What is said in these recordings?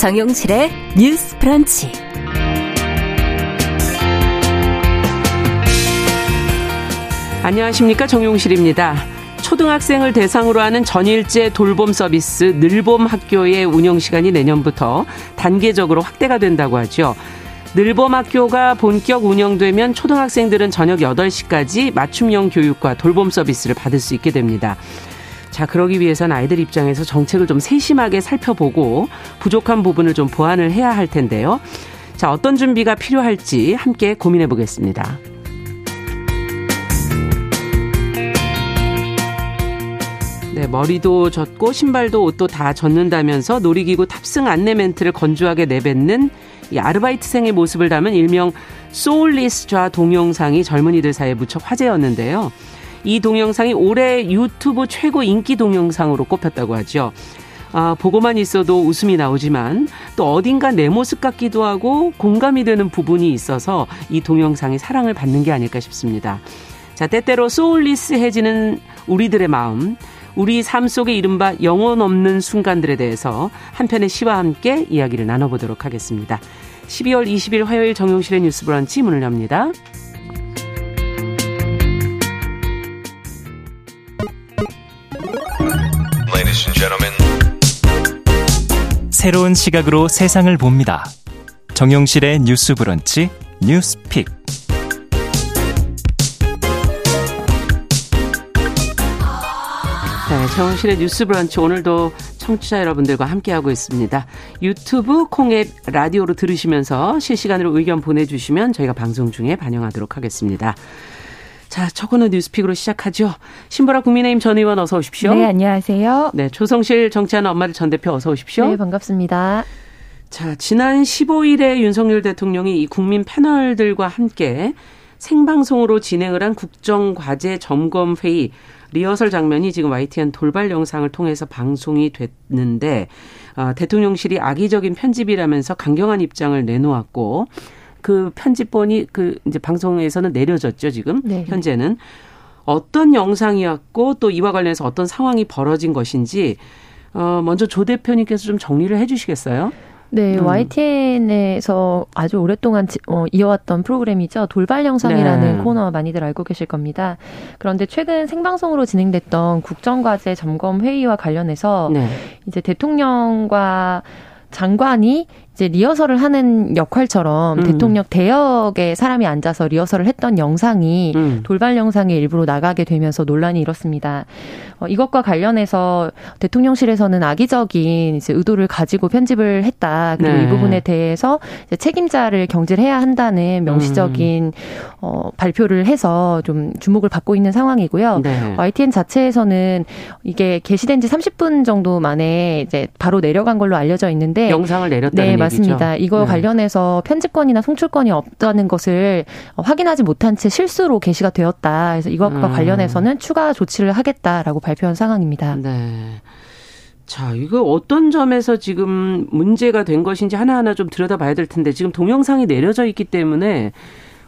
정용실의 뉴스 프런치. 안녕하십니까. 정용실입니다. 초등학생을 대상으로 하는 전일제 돌봄 서비스 늘봄 학교의 운영 시간이 내년부터 단계적으로 확대가 된다고 하죠. 늘봄 학교가 본격 운영되면 초등학생들은 저녁 8시까지 맞춤형 교육과 돌봄 서비스를 받을 수 있게 됩니다. 자, 그러기 위해선 아이들 입장에서 정책을 좀 세심하게 살펴보고 부족한 부분을 좀 보완을 해야 할 텐데요. 자, 어떤 준비가 필요할지 함께 고민해 보겠습니다. 네, 머리도 젖고 신발도 옷도 다 젖는다면서 놀이기구 탑승 안내 멘트를 건조하게 내뱉는 이 아르바이트생의 모습을 담은 일명 소울리스좌 동영상이 젊은이들 사이에 무척 화제였는데요. 이 동영상이 올해 유튜브 최고 인기 동영상으로 꼽혔다고 하죠. 아, 보고만 있어도 웃음이 나오지만 또 어딘가 내 모습 같기도 하고 공감이 되는 부분이 있어서 이 동영상이 사랑을 받는 게 아닐까 싶습니다. 자, 때때로 소울리스해지는 우리들의 마음, 우리 삶 속의 이른바 영혼 없는 순간들에 대해서 한 편의 시와 함께 이야기를 나눠보도록 하겠습니다. 12월 20일 화요일 정용실의 뉴스 브런치 문을 엽니다. 새로운 시각으로 세상을 봅니다. 정용실의 뉴스 브런치 뉴스픽. 네, 정용실의 뉴스 브런치 오늘도 청취자 여러분들과 함께하고 있습니다. 유튜브 콩앱 라디오로 들으시면서 실시간으로 의견 보내주시면 저희가 방송 중에 반영하도록 하겠습니다. 자, 첫번호 뉴스픽으로 시작하죠. 신보라 국민의힘 전 의원 어서 오십시오. 네, 안녕하세요. 네, 조성실 정치하는 엄마들 전 대표 어서 오십시오. 네, 반갑습니다. 자, 지난 15일에 윤석열 대통령이 이 국민 패널들과 함께 생방송으로 진행을 한 국정과제 점검 회의 리허설 장면이 지금 YTN 돌발 영상을 통해서 방송이 됐는데 어, 대통령실이 악의적인 편집이라면서 강경한 입장을 내놓았고 그 편집본이 그 이제 방송에서는 내려졌죠 지금 네. 현재는 어떤 영상이었고 또 이와 관련해서 어떤 상황이 벌어진 것인지 어 먼저 조 대표님께서 좀 정리를 해주시겠어요? 네, 음. YTN에서 아주 오랫동안 어, 이어왔던 프로그램이죠. 돌발 영상이라는 네. 코너 많이들 알고 계실 겁니다. 그런데 최근 생방송으로 진행됐던 국정과제 점검 회의와 관련해서 네. 이제 대통령과 장관이 이제 리허설을 하는 역할처럼 음. 대통령 대역에 사람이 앉아서 리허설을 했던 영상이 음. 돌발 영상의 일부로 나가게 되면서 논란이 일었습니다. 어, 이것과 관련해서 대통령실에서는 악의적인 이제 의도를 가지고 편집을 했다. 그리고 네. 이 부분에 대해서 책임자를 경질해야 한다는 명시적인 음. 어, 발표를 해서 좀 주목을 받고 있는 상황이고요. 네. YTN 자체에서는 이게 게시된 지 30분 정도 만에 이제 바로 내려간 걸로 알려져 있는데 영상을 내렸다는 네, 맞습니다. 이거 네. 관련해서 편집권이나 송출권이 없다는 것을 확인하지 못한 채 실수로 게시가 되었다. 그래서 이것과 음. 관련해서는 추가 조치를 하겠다라고 발표한 상황입니다. 네. 자, 이거 어떤 점에서 지금 문제가 된 것인지 하나하나 좀 들여다봐야 될 텐데 지금 동영상이 내려져 있기 때문에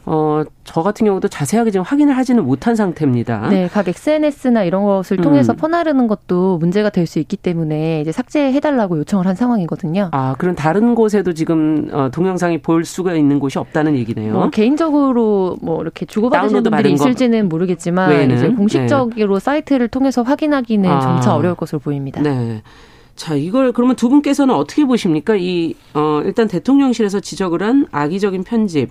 어, 저 같은 경우도 자세하게 지금 확인을 하지는 못한 상태입니다. 네, 각 SNS나 이런 것을 통해서 음. 퍼나르는 것도 문제가 될 수 있기 때문에 이제 삭제해달라고 요청을 한 상황이거든요. 아, 그럼 다른 곳에도 지금 어, 동영상이 볼 수가 있는 곳이 없다는 얘기네요. 뭐 개인적으로 뭐 이렇게 주고받으시는 분들이 있을지는 모르겠지만 외에는? 이제 공식적으로 네. 사이트를 통해서 확인하기는 아. 점차 어려울 것으로 보입니다. 네. 자, 이걸 그러면 두 분께서는 어떻게 보십니까? 이, 어, 일단 대통령실에서 지적을 한 악의적인 편집.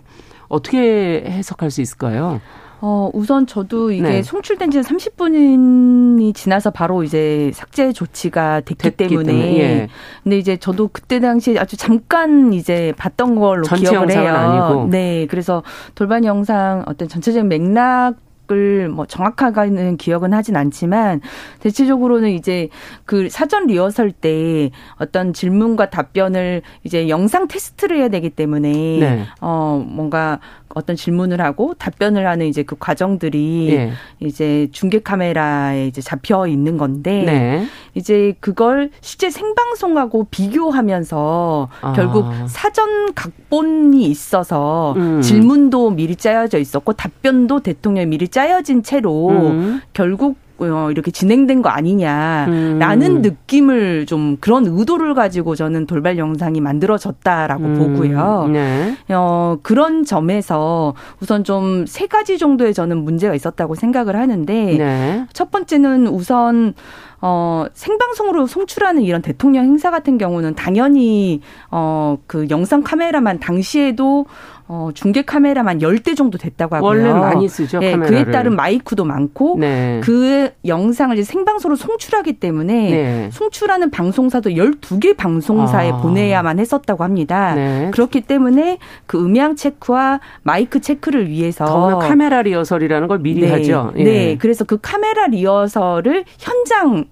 어떻게 해석할 수 있을까요? 어, 우선 저도 이게 네. 송출된 지는 30분이 지나서 바로 이제 삭제 조치가 됐기, 때문에. 때문에 예. 근데 이제 저도 그때 당시에 아주 잠깐 이제 봤던 걸로 기억을 해요. 아니고. 네. 그래서 돌발 영상 어떤 전체적인 맥락 기억을 뭐 정확하게는 기억은 하진 않지만 대체적으로는 이제 그 사전 리허설 때 어떤 질문과 답변을 이제 영상 테스트를 해야 되기 때문에 네. 어 뭔가 어떤 질문을 하고 답변을 하는 이제 그 과정들이 네. 이제 중계 카메라에 이제 잡혀 있는 건데 네. 이제 그걸 실제 생방송하고 비교하면서 아. 결국 사전 각본이 있어서 음. 질문도 미리 짜여져 있었고 답변도 대통령이 미리 짜여진 채로 음. 결국 어, 이렇게 진행된 거 아니냐라는 음. 느낌을 좀 그런 의도를 가지고 저는 돌발 영상이 만들어졌다라고 음. 보고요. 네. 어, 그런 점에서 우선 좀 세 가지 정도의 저는 문제가 있었다고 생각을 하는데 네. 첫 번째는 우선 어, 생방송으로 송출하는 이런 대통령 행사 같은 경우는 당연히 어, 그 영상 카메라만 당시에도 어, 중계 카메라만 10대 정도 됐다고 하고요. 원래 많이 쓰죠. 네, 그에 따른 마이크도 많고 네. 그 영상을 이제 생방송으로 송출하기 때문에 네. 송출하는 방송사도 12개 방송사에 아. 보내야만 했었다고 합니다. 네. 그렇기 때문에 그 음향 체크와 마이크 체크를 위해서 카메라 리허설이라는 걸 미리 네. 하죠. 예. 네. 그래서 그 카메라 리허설을 현장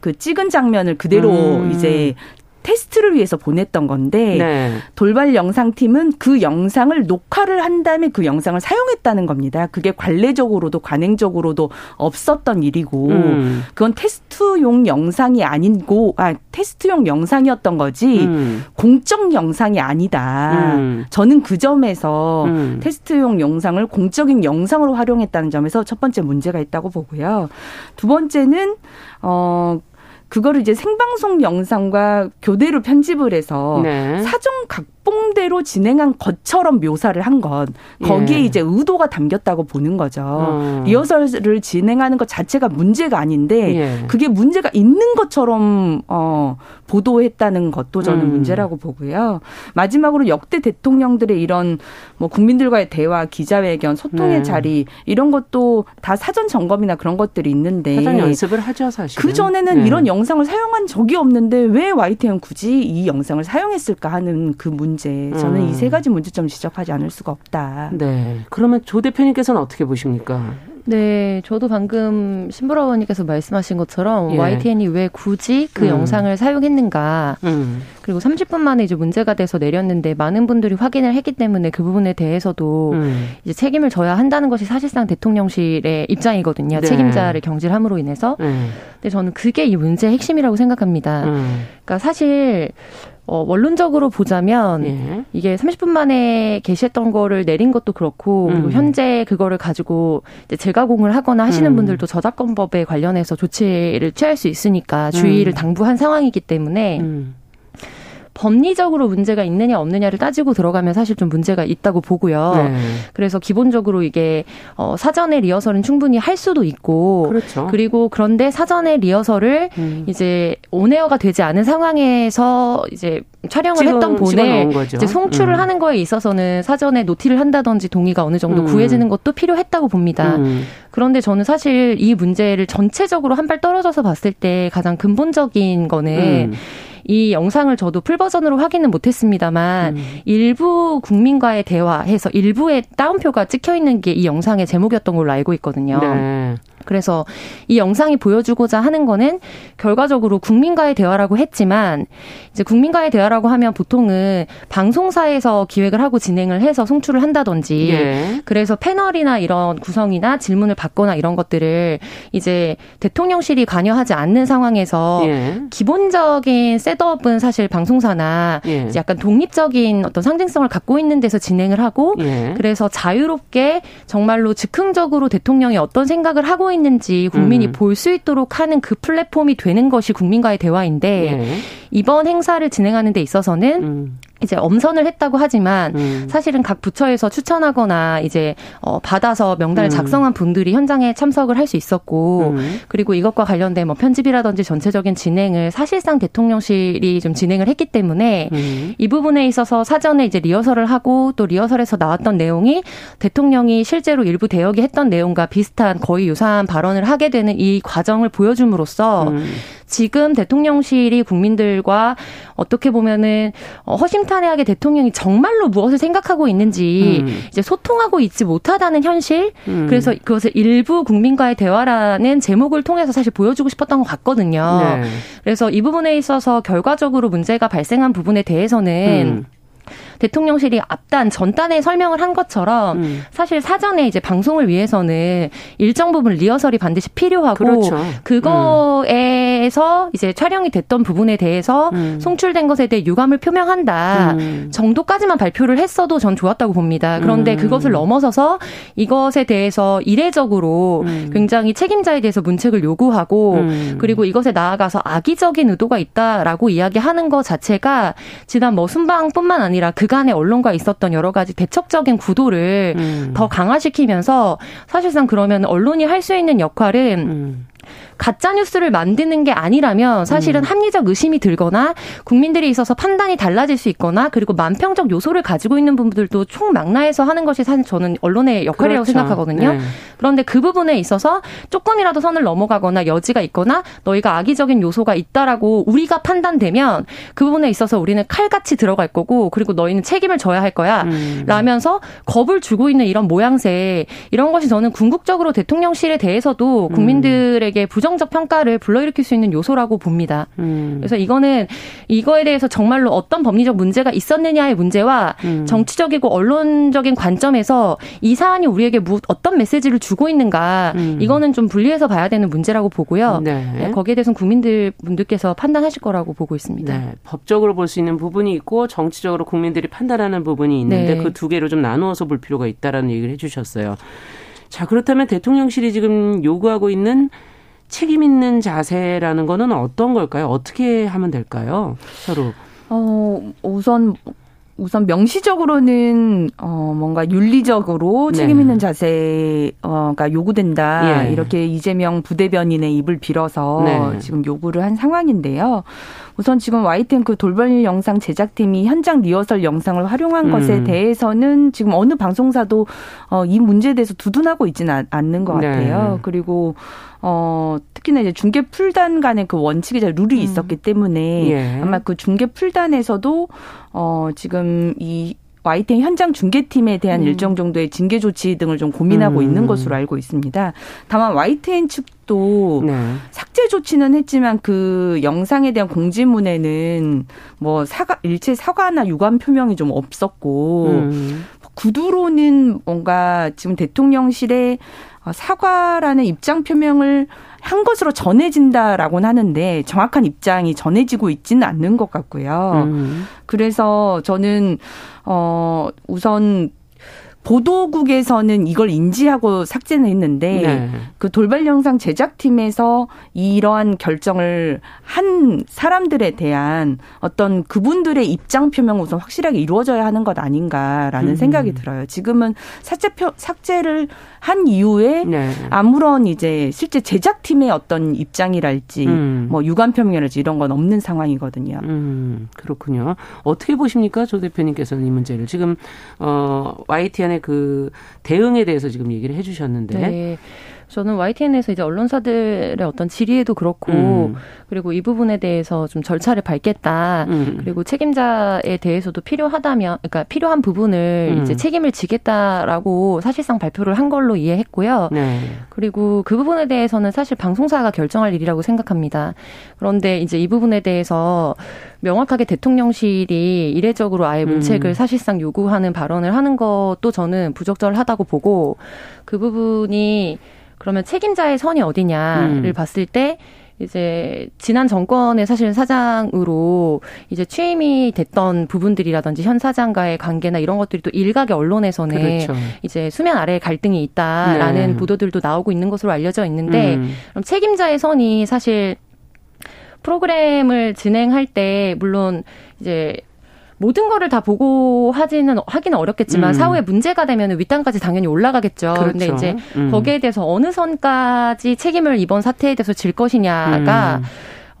그 찍은 장면을 그대로 음. 이제 테스트를 위해서 보냈던 건데 네. 돌발 영상팀은 그 영상을 녹화를 한 다음에 그 영상을 사용했다는 겁니다. 그게 관례적으로도 관행적으로도 없었던 일이고 음. 그건 테스트용 영상이 아니고 아 테스트용 영상이었던 거지 음. 공적 영상이 아니다. 음. 저는 그 점에서 음. 테스트용 영상을 공적인 영상으로 활용했다는 점에서 첫 번째 문제가 있다고 보고요. 두 번째는 어 그거를 이제 생방송 영상과 교대로 편집을 해서 네. 사정 각 뽕대로 진행한 것처럼 묘사를 한 것. 거기에 예. 이제 의도가 담겼다고 보는 거죠. 어. 리허설을 진행하는 것 자체가 문제가 아닌데 예. 그게 문제가 있는 것처럼 어 보도했다는 것도 저는 음. 문제라고 보고요. 마지막으로 역대 대통령들의 이런 뭐 국민들과의 대화, 기자회견, 소통의 네. 자리 이런 것도 다 사전 점검이나 그런 것들이 있는데 사전 연습을 하죠, 사실. 그 전에는 네. 이런 영상을 사용한 적이 없는데 왜 YTN 굳이 이 영상을 사용했을까 하는 그 문제 문제. 저는 음. 이세 가지 문제점 지적하지 않을 수가 없다. 네. 그러면 조 대표님께서는 어떻게 보십니까? 네, 저도 방금 신보라 의원님께서 말씀하신 것처럼 예. YTN이 왜 굳이 그 음. 영상을 사용했는가. 음. 그리고 30분 만에 이제 문제가 돼서 내렸는데 많은 분들이 확인을 했기 때문에 그 부분에 대해서도 음. 이제 책임을 져야 한다는 것이 사실상 대통령실의 입장이거든요. 네. 책임자를 경질함으로 인해서. 음. 근데 저는 그게 이 문제의 핵심이라고 생각합니다. 음. 그러니까 사실 어, 원론적으로 보자면 예. 이게 30분 만에 게시했던 거를 내린 것도 그렇고 음. 현재 그거를 가지고 이제 재가공을 하거나 하시는 음. 분들도 저작권법에 관련해서 조치를 취할 수 있으니까 주의를 음. 당부한 상황이기 때문에 음. 법리적으로 문제가 있느냐 없느냐를 따지고 들어가면 사실 좀 문제가 있다고 보고요. 네. 그래서 기본적으로 이게 어 사전에 리허설은 충분히 할 수도 있고 그렇죠. 그리고 그런데 사전에 리허설을 음. 이제 온에어가 되지 않은 상황에서 이제 촬영을 찍어, 했던 본에 이제 송출을 음. 하는 거에 있어서는 사전에 noti를 한다든지 동의가 어느 정도 음. 구해지는 것도 필요했다고 봅니다. 음. 그런데 저는 사실 이 문제를 전체적으로 한 발 떨어져서 봤을 때 가장 근본적인 거는 음. 이 영상을 저도 full 버전으로 확인은 못했습니다만 음. 일부 국민과의 대화해서 일부의 따옴표가 찍혀 있는 게 이 영상의 제목이었던 걸로 알고 있거든요. 네. 그래서 이 영상이 보여주고자 하는 거는 결과적으로 국민과의 대화라고 했지만 이제 국민과의 대화라고 하면 보통은 방송사에서 기획을 하고 진행을 해서 송출을 한다든지 예. 그래서 패널이나 이런 구성이나 질문을 받거나 이런 것들을 이제 대통령실이 관여하지 않는 상황에서 예. 기본적인 셋업은 사실 방송사나 예. 약간 독립적인 어떤 상징성을 갖고 있는 데서 진행을 하고 예. 그래서 자유롭게 정말로 즉흥적으로 대통령이 어떤 생각을 하고 있는 있는지 국민이 음. 볼수 있도록 하는 그 플랫폼이 되는 것이 국민과의 대화인데 네. 이번 행사를 진행하는 데 있어서는 음. 이제 엄선을 했다고 하지만 음. 사실은 각 부처에서 추천하거나 이제 어 받아서 명단을 음. 작성한 분들이 현장에 참석을 할 수 있었고 음. 그리고 이것과 관련된 뭐 편집이라든지 전체적인 진행을 사실상 대통령실이 좀 진행을 했기 때문에 음. 이 부분에 있어서 사전에 이제 리허설을 하고 또 리허설에서 나왔던 내용이 대통령이 실제로 일부 대역이 했던 내용과 비슷한 거의 유사한 발언을 하게 되는 이 과정을 보여줌으로써 음. 지금 대통령실이 국민들과 어떻게 보면은 어, 허심탄회하게 대통령이 정말로 무엇을 생각하고 있는지 음. 이제 소통하고 있지 못하다는 현실. 음. 그래서 그것을 일부 국민과의 대화라는 제목을 통해서 사실 보여주고 싶었던 것 같거든요. 네. 그래서 이 부분에 있어서 결과적으로 문제가 발생한 부분에 대해서는 음. 대통령실이 앞단 전단에 설명을 한 것처럼 음. 사실 사전에 이제 방송을 위해서는 일정 부분 리허설이 반드시 필요하고 그렇죠. 그거에서 음. 이제 촬영이 됐던 부분에 대해서 음. 송출된 것에 대해 유감을 표명한다 음. 정도까지만 발표를 했어도 전 좋았다고 봅니다. 그런데 음. 그것을 넘어서서 이것에 대해서 이례적으로 음. 굉장히 책임자에 대해서 문책을 요구하고 그리고 이것에 나아가서 악의적인 의도가 있다라고 이야기하는 것 자체가 지난 뭐 순방뿐만 아니라 그 간의 언론과 있었던 여러 가지 대척적인 구도를 음. 더 강화시키면서 사실상 그러면 언론이 할 수 있는 역할은 음. 가짜 뉴스를 만드는 게 아니라면 사실은 음. 합리적 의심이 들거나 국민들이 있어서 판단이 달라질 수 있거나 그리고 만평적 요소를 가지고 있는 부분들도 총망라해서 하는 것이 사실 저는 언론의 역할이라고 그렇죠. 생각하거든요. 네. 그런데 그 부분에 있어서 조금이라도 선을 넘어가거나 여지가 있거나 너희가 악의적인 요소가 있다라고 우리가 판단되면 그 부분에 있어서 우리는 칼같이 들어갈 거고 그리고 너희는 책임을 져야 할 거야. 음. 라면서 겁을 주고 있는 이런 모양새 이런 것이 저는 궁극적으로 대통령실에 대해서도 음. 국민들에게 부정 부정적 평가를 불러일으킬 수 있는 요소라고 봅니다. 음. 그래서 이거는 이거에 대해서 정말로 어떤 법리적 문제가 있었느냐의 문제와 음. 정치적이고 언론적인 관점에서 이 사안이 우리에게 어떤 메시지를 주고 있는가 음. 이거는 좀 분리해서 봐야 되는 문제라고 보고요. 네. 네, 거기에 대해서는 국민들 분들께서 판단하실 거라고 보고 있습니다. 네. 법적으로 볼 수 있는 부분이 있고 정치적으로 국민들이 판단하는 부분이 있는데 네. 그두 개로 좀 나누어서 볼 필요가 있다라는 얘기를 해주셨어요. 자 그렇다면 대통령실이 지금 요구하고 있는 책임 있는 자세라는 거는 어떤 걸까요? 어떻게 하면 될까요? 서로. 어, 우선 우선 명시적으로는 어 뭔가 윤리적으로 네. 책임 있는 자세가 요구된다 예. 이렇게 이재명 부대변인의 입을 빌어서 네. 지금 요구를 한 상황인데요. 우선 지금 YTN 그 돌발 영상 제작팀이 현장 리허설 영상을 활용한 음. 것에 대해서는 지금 어느 방송사도 어 이 문제에 대해서 두둔하고 있지는 않는 것 네. 같아요. 네. 그리고 어, 특히나 이제 중계 풀단 간의 그 원칙이 잘 룰이 음. 있었기 때문에 예. 아마 그 중계 풀단에서도 어, 지금 이 YTN 현장 중계팀에 대한 음. 일정 정도의 징계 조치 등을 좀 고민하고 음. 있는 것으로 알고 있습니다. 다만 YTN 측도 네. 삭제 조치는 했지만 그 영상에 대한 공지문에는 뭐 사과 일체 사과나 유감 표명이 좀 없었고 음. 구두로는 뭔가 지금 대통령실의 어, 사과라는 입장 표명을 한 것으로 전해진다라고는 하는데 정확한 입장이 전해지고 있지는 않는 것 같고요. 음. 그래서 저는 어 우선 보도국에서는 이걸 인지하고 삭제는 했는데 네. 그 돌발 영상 제작팀에서 이러한 결정을 한 사람들에 대한 어떤 그분들의 입장 표명 우선 확실하게 이루어져야 하는 것 아닌가라는 음. 생각이 들어요. 지금은 삭제 표, 삭제를 한 이후에 네. 아무런 이제 실제 제작팀의 어떤 입장이랄지 음. 뭐 유감 표명이랄지 이런 건 없는 상황이거든요. 음, 그렇군요. 어떻게 보십니까, 조 대표님께서는 이 문제를 지금 어 YTN의 그 대응에 대해서 지금 얘기를 해주셨는데. 네. 저는 YTN에서 이제 언론사들의 어떤 질의에도 그렇고 음. 그리고 이 부분에 대해서 좀 절차를 밟겠다. 음. 그리고 책임자에 대해서도 필요하다면 그러니까 필요한 부분을 음. 이제 책임을 지겠다라고 사실상 발표를 한 걸로 이해했고요. 네. 그리고 그 부분에 대해서는 사실 방송사가 결정할 일이라고 생각합니다. 그런데 이제 이 부분에 대해서 명확하게 대통령실이 이례적으로 아예 문책을 음. 사실상 요구하는 발언을 하는 것도 저는 부적절하다고 보고 그 부분이 그러면 책임자의 선이 어디냐를 음. 봤을 때 이제 지난 정권의 사실 사장으로 이제 취임이 됐던 부분들이라든지 현 사장과의 관계나 이런 것들이 또 일각의 언론에서는 그렇죠. 이제 수면 아래 갈등이 있다라는 네. 보도들도 나오고 있는 것으로 알려져 있는데 음. 그럼 책임자의 선이 사실 프로그램을 진행할 때 물론 이제 모든 거를 다 보고 하지는 하기는 어렵겠지만 음. 사후에 문제가 되면 윗단까지 당연히 올라가겠죠. 그렇죠. 근데 이제 음. 거기에 대해서 어느 선까지 책임을 이번 사태에 대해서 질 것이냐가 음.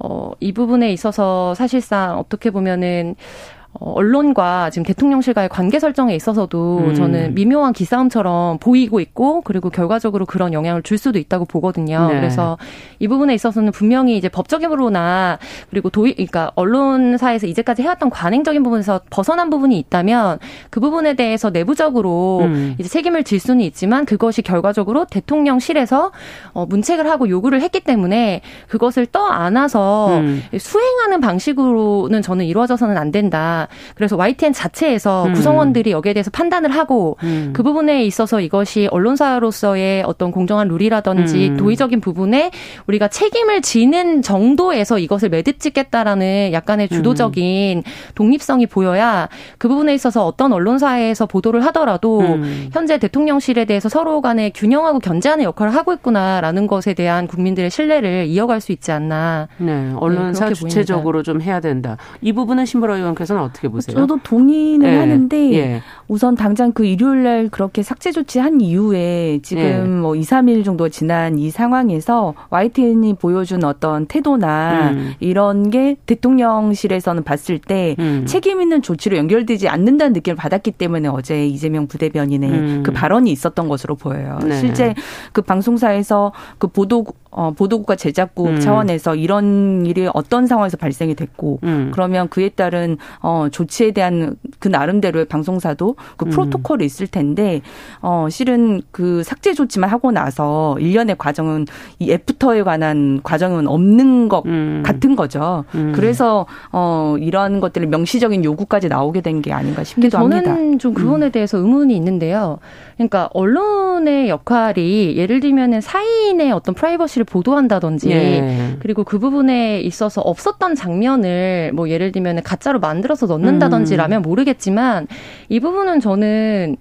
어, 이 부분에 있어서 사실상 어떻게 보면은 어, 언론과 지금 대통령실과의 관계 설정에 있어서도 음. 저는 미묘한 기싸움처럼 보이고 있고 그리고 결과적으로 그런 영향을 줄 수도 있다고 보거든요. 네. 그래서 이 부분에 있어서는 분명히 이제 법적으로나 그리고 도의 그러니까 언론사에서 이제까지 해왔던 관행적인 부분에서 벗어난 부분이 있다면 그 부분에 대해서 내부적으로 음. 이제 책임을 질 수는 있지만 그것이 결과적으로 대통령실에서 어, 문책을 하고 요구를 했기 때문에 그것을 떠 안아서 음. 수행하는 방식으로는 저는 이루어져서는 안 된다. 그래서 YTN 자체에서 음. 구성원들이 여기에 대해서 판단을 하고 음. 그 부분에 있어서 이것이 언론사로서의 어떤 공정한 룰이라든지 음. 도의적인 부분에 우리가 책임을 지는 정도에서 이것을 매듭 짓겠다라는 약간의 주도적인 독립성이 보여야 그 부분에 있어서 어떤 언론사에서 보도를 하더라도 음. 현재 대통령실에 대해서 서로 간에 균형하고 견제하는 역할을 하고 있구나라는 것에 대한 국민들의 신뢰를 이어갈 수 있지 않나. 네, 네 언론사 네, 주체적으로 좀 해야 된다. 이 부분은 신보라 의원께서는 어떻게 보세요? 저도 동의는 네. 하는데 예. 우선 당장 그 일요일 날 그렇게 삭제 조치한 이후에 지금 예. 뭐 2, 3일 정도 지난 이 상황에서 YTN이 보여준 어떤 태도나 음. 이런 게 대통령실에서는 봤을 때 음. 책임 있는 조치로 연결되지 않는다는 느낌을 받았기 때문에 어제 이재명 부대변인의 음. 그 발언이 있었던 것으로 보여요. 네. 실제 그 방송사에서 그 보도 어, 보도국가 제작국 음. 차원에서 이런 일이 어떤 상황에서 발생이 됐고 음. 그러면 그에 따른 어, 조치에 대한 그 나름대로의 방송사도 그 음. 프로토콜이 있을 텐데 어, 실은 그 삭제 조치만 하고 나서 일련의 과정은 이 애프터에 관한 과정은 없는 것 음. 같은 거죠. 음. 그래서 어, 이러한 것들을 명시적인 요구까지 나오게 된 게 아닌가 싶기도 저는 합니다. 저는 좀 그분에 음. 대해서 의문이 있는데요. 그러니까 언론의 역할이 예를 들면은 사인의 어떤 프라이버시 를 보도한다든지 예. 그리고 그 부분에 있어서 없었던 장면을 뭐 예를 들면 가짜로 만들어서 넣는다든지라면 음. 모르겠지만 이 부분은 저는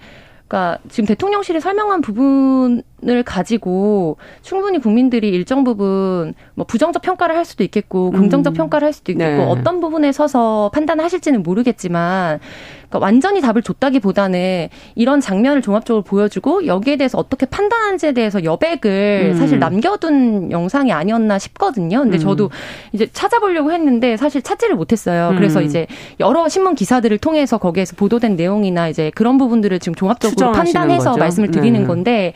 그러니까 지금 대통령실이 설명한 부분 을 가지고 충분히 국민들이 일정 부분 뭐 부정적 평가를 할 수도 있겠고 긍정적 음. 평가를 할 수도 있겠고 네. 어떤 부분에 서서 판단하실지는 모르겠지만 그러니까 완전히 답을 줬다기보다는 이런 장면을 종합적으로 보여주고 여기에 대해서 어떻게 판단하는지에 대해서 여백을 음. 사실 남겨둔 영상이 아니었나 싶거든요. 근데 음. 저도 이제 찾아보려고 했는데 사실 찾지를 못했어요. 그래서 음. 이제 여러 신문 기사들을 통해서 거기에서 보도된 내용이나 이제 그런 부분들을 지금 종합적으로 판단해서 거죠? 말씀을 드리는 네. 건데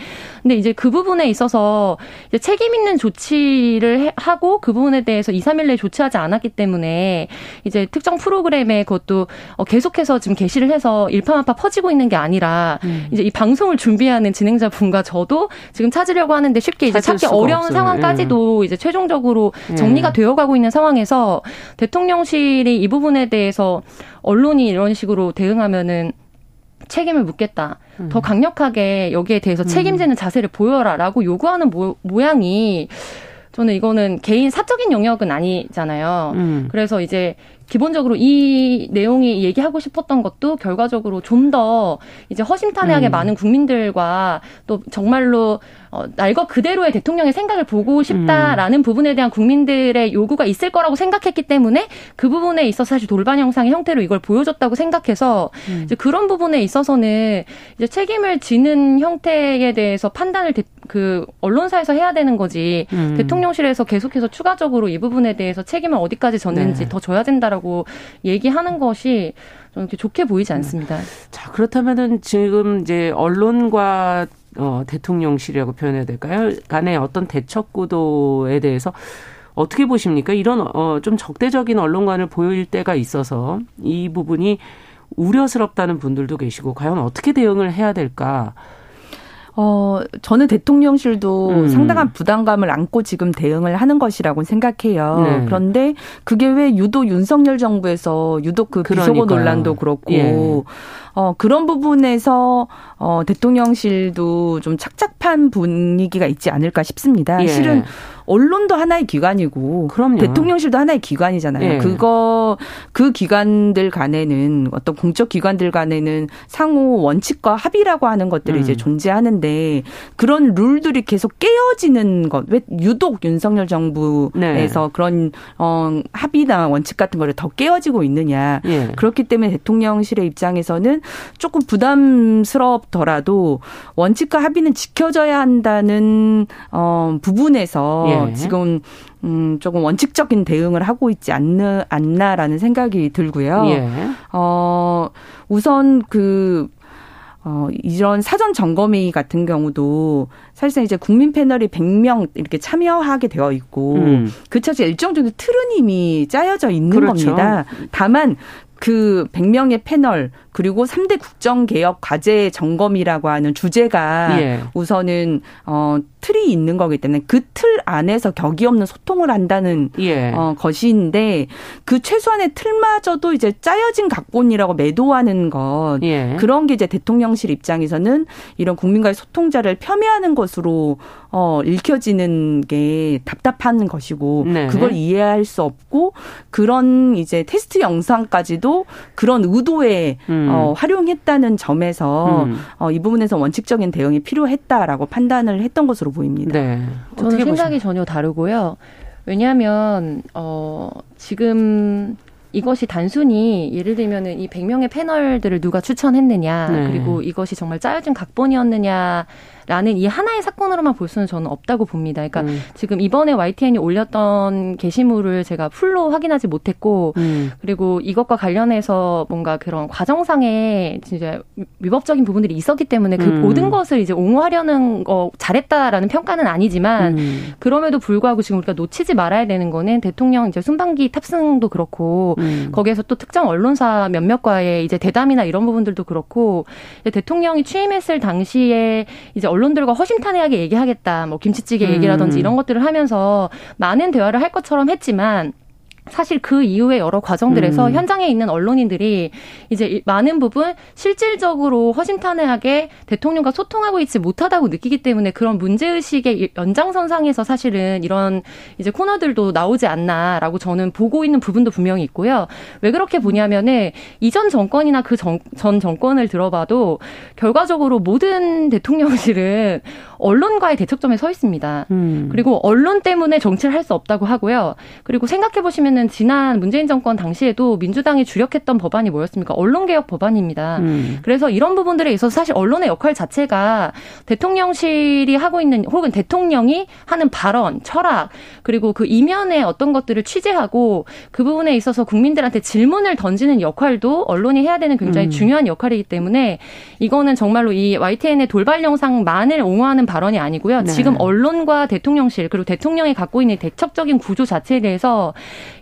근데 이제 그 부분에 있어서 이제 책임 있는 조치를 하고 그 부분에 대해서 2, 3일 내에 조치하지 않았기 때문에 이제 특정 프로그램에 그것도 어, 계속해서 지금 게시를 해서 일파만파 퍼지고 있는 게 아니라 음. 이제 이 방송을 준비하는 진행자 분과 저도 지금 찾으려고 하는데 쉽게 이제 찾기 어려운 없어요. 상황까지도 예. 이제 최종적으로 예. 정리가 되어가고 있는 상황에서 대통령실이 이 부분에 대해서 언론이 이런 식으로 대응하면은 책임을 묻겠다. 음. 더 강력하게 여기에 대해서 음. 책임지는 자세를 보여라라고 요구하는 모, 모양이 저는 이거는 개인 사적인 영역은 아니잖아요. 음. 그래서 이제 기본적으로 이 내용이 얘기하고 싶었던 것도 결과적으로 좀 더 이제 허심탄회하게 음. 많은 국민들과 또 정말로 어, 날것 그대로의 대통령의 생각을 보고 싶다라는 음. 부분에 대한 국민들의 요구가 있을 거라고 생각했기 때문에 그 부분에 있어서 사실 돌반 영상의 형태로 이걸 보여줬다고 생각해서 음. 이제 그런 부분에 있어서는 이제 책임을 지는 형태에 대해서 판단을 대, 그 언론사에서 해야 되는 거지 음. 대통령실에서 계속해서 추가적으로 이 부분에 대해서 책임을 어디까지 졌는지 네. 더 져야 된다라고 얘기하는 것이 좀 이렇게 좋게 보이지 않습니다. 자 그렇다면은 지금 이제 언론과 어, 대통령실이라고 표현해야 될까요? 간의 어떤 대척 구도에 대해서 어떻게 보십니까? 이런 어, 좀 적대적인 언론관을 보일 때가 있어서 이 부분이 우려스럽다는 분들도 계시고 과연 어떻게 대응을 해야 될까? 어, 저는 대통령실도 음. 상당한 부담감을 안고 지금 대응을 하는 것이라고 생각해요. 네. 그런데 그게 왜 유독 윤석열 정부에서 유독 그 그러니까요. 비속어 논란도 그렇고 예. 어, 그런 부분에서 어, 대통령실도 좀 착잡한 분위기가 있지 않을까 싶습니다. 예. 실은 언론도 하나의 기관이고 그럼요. 대통령실도 하나의 기관이잖아요. 예. 그거 그 기관들 간에는 어떤 공적 기관들 간에는 상호 원칙과 합의라고 하는 것들이 음. 이제 존재하는데 그런 룰들이 계속 깨어지는 것. 왜 유독 윤석열 정부에서 네. 그런 어 합의나 원칙 같은 거를 더 깨어지고 있느냐. 예. 그렇기 때문에 대통령실의 입장에서는 조금 부담스럽더라도 원칙과 합의는 지켜져야 한다는 어 부분에서 예. 지금 음 조금 원칙적인 대응을 하고 있지 않느 않나라는 생각이 들고요. 예. 어 우선 그 어, 이런 사전 점검회의 같은 경우도 사실상 이제 국민 패널이 100명 이렇게 참여하게 되어 있고 음. 그 차지 일정 정도 틀은 이미 짜여져 있는 그렇죠. 겁니다. 다만 그 100명의 패널 그리고 3대 국정 개혁 과제 점검이라고 하는 주제가 예. 우선은 어 틀이 있는 거기 때문에 그 틀 안에서 격이 없는 소통을 한다는 예. 어 것인데 그 최소한의 틀마저도 이제 짜여진 각본이라고 매도하는 것 예. 그런 게 이제 대통령실 입장에서는 이런 국민과의 소통자를 폄훼하는 것으로 어 읽혀지는 게 답답한 것이고 네. 그걸 이해할 수 없고 그런 이제 테스트 영상까지도 그런 의도에 음. 어 활용했다는 점에서 음. 어, 이 부분에서 원칙적인 대응이 필요했다라고 판단을 했던 것으로 보입니다. 네. 저는 생각이 전혀 다르고요. 왜냐하면 어 지금 이것이 단순히 예를 들면은 이 100명의 패널들을 누가 추천했느냐 네. 그리고 이것이 정말 짜여진 각본이었느냐 라는 이 하나의 사건으로만 볼 수는 저는 없다고 봅니다. 그러니까 음. 지금 이번에 YTN이 올렸던 게시물을 제가 풀로 확인하지 못했고 음. 그리고 이것과 관련해서 뭔가 그런 과정상의 진짜 위법적인 부분들이 있었기 때문에 그 음. 모든 것을 이제 옹호하려는 거 잘했다라는 평가는 아니지만 음. 그럼에도 불구하고 지금 우리가 놓치지 말아야 되는 거는 대통령 이제 순방기 탑승도 그렇고 음. 거기에서 또 특정 언론사 몇몇과의 이제 대담이나 이런 부분들도 그렇고 대통령이 취임했을 당시에 이제 언론들과 허심탄회하게 얘기하겠다. 뭐 김치찌개 얘기라든지 음. 이런 것들을 하면서 많은 대화를 할 것처럼 했지만 사실 그 이후에 여러 과정들에서 음. 현장에 있는 언론인들이 이제 많은 부분 실질적으로 허심탄회하게 대통령과 소통하고 있지 못하다고 느끼기 때문에 그런 문제의식의 연장선상에서 사실은 이런 이제 코너들도 나오지 않나라고 저는 보고 있는 부분도 분명히 있고요. 왜 그렇게 보냐면은 이전 정권이나 그 전 정권을 들어봐도 결과적으로 모든 대통령실은 언론과의 대척점에 서 있습니다. 음. 그리고 언론 때문에 정치를 할 수 없다고 하고요. 그리고 생각해 보시면은 지난 문재인 정권 당시에도 민주당이 주력했던 법안이 뭐였습니까? 언론개혁 법안입니다. 음. 그래서 이런 부분들에 있어서 사실 언론의 역할 자체가 대통령실이 하고 있는 혹은 대통령이 하는 발언, 철학 그리고 그 이면의 어떤 것들을 취재하고 그 부분에 있어서 국민들한테 질문을 던지는 역할도 언론이 해야 되는 굉장히 음. 중요한 역할이기 때문에 이거는 정말로 이 YTN의 돌발 영상만을 옹호하는 발언이 아니고요. 네. 지금 언론과 대통령실 그리고 대통령이 갖고 있는 대척적인 구조 자체에 대해서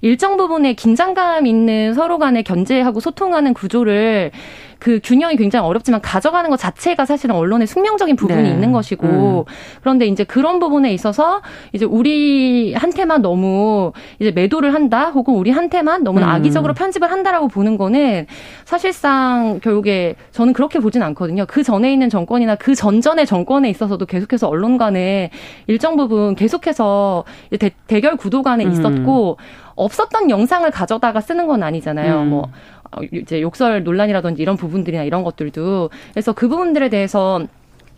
일정 부분의 긴장감 있는 서로 간의 견제하고 소통하는 구조를 그 균형이 굉장히 어렵지만 가져가는 것 자체가 사실은 언론의 숙명적인 부분이 네. 있는 것이고 음. 그런데 이제 그런 부분에 있어서 이제 우리한테만 너무 이제 매도를 한다 혹은 우리한테만 너무 음. 악의적으로 편집을 한다라고 보는 거는 사실상 결국에 저는 그렇게 보진 않거든요. 그 전에 있는 정권이나 그 전전의 정권에 있어서도 계속해서 언론 간에 일정 부분 계속해서 대, 대결 구도 간에 음. 있었고 없었던 영상을 가져다가 쓰는 건 아니잖아요. 음. 뭐 어, 이제 욕설 논란이라든지 이런 부분들이나 이런 것들도 그래서 그 부분들에 대해서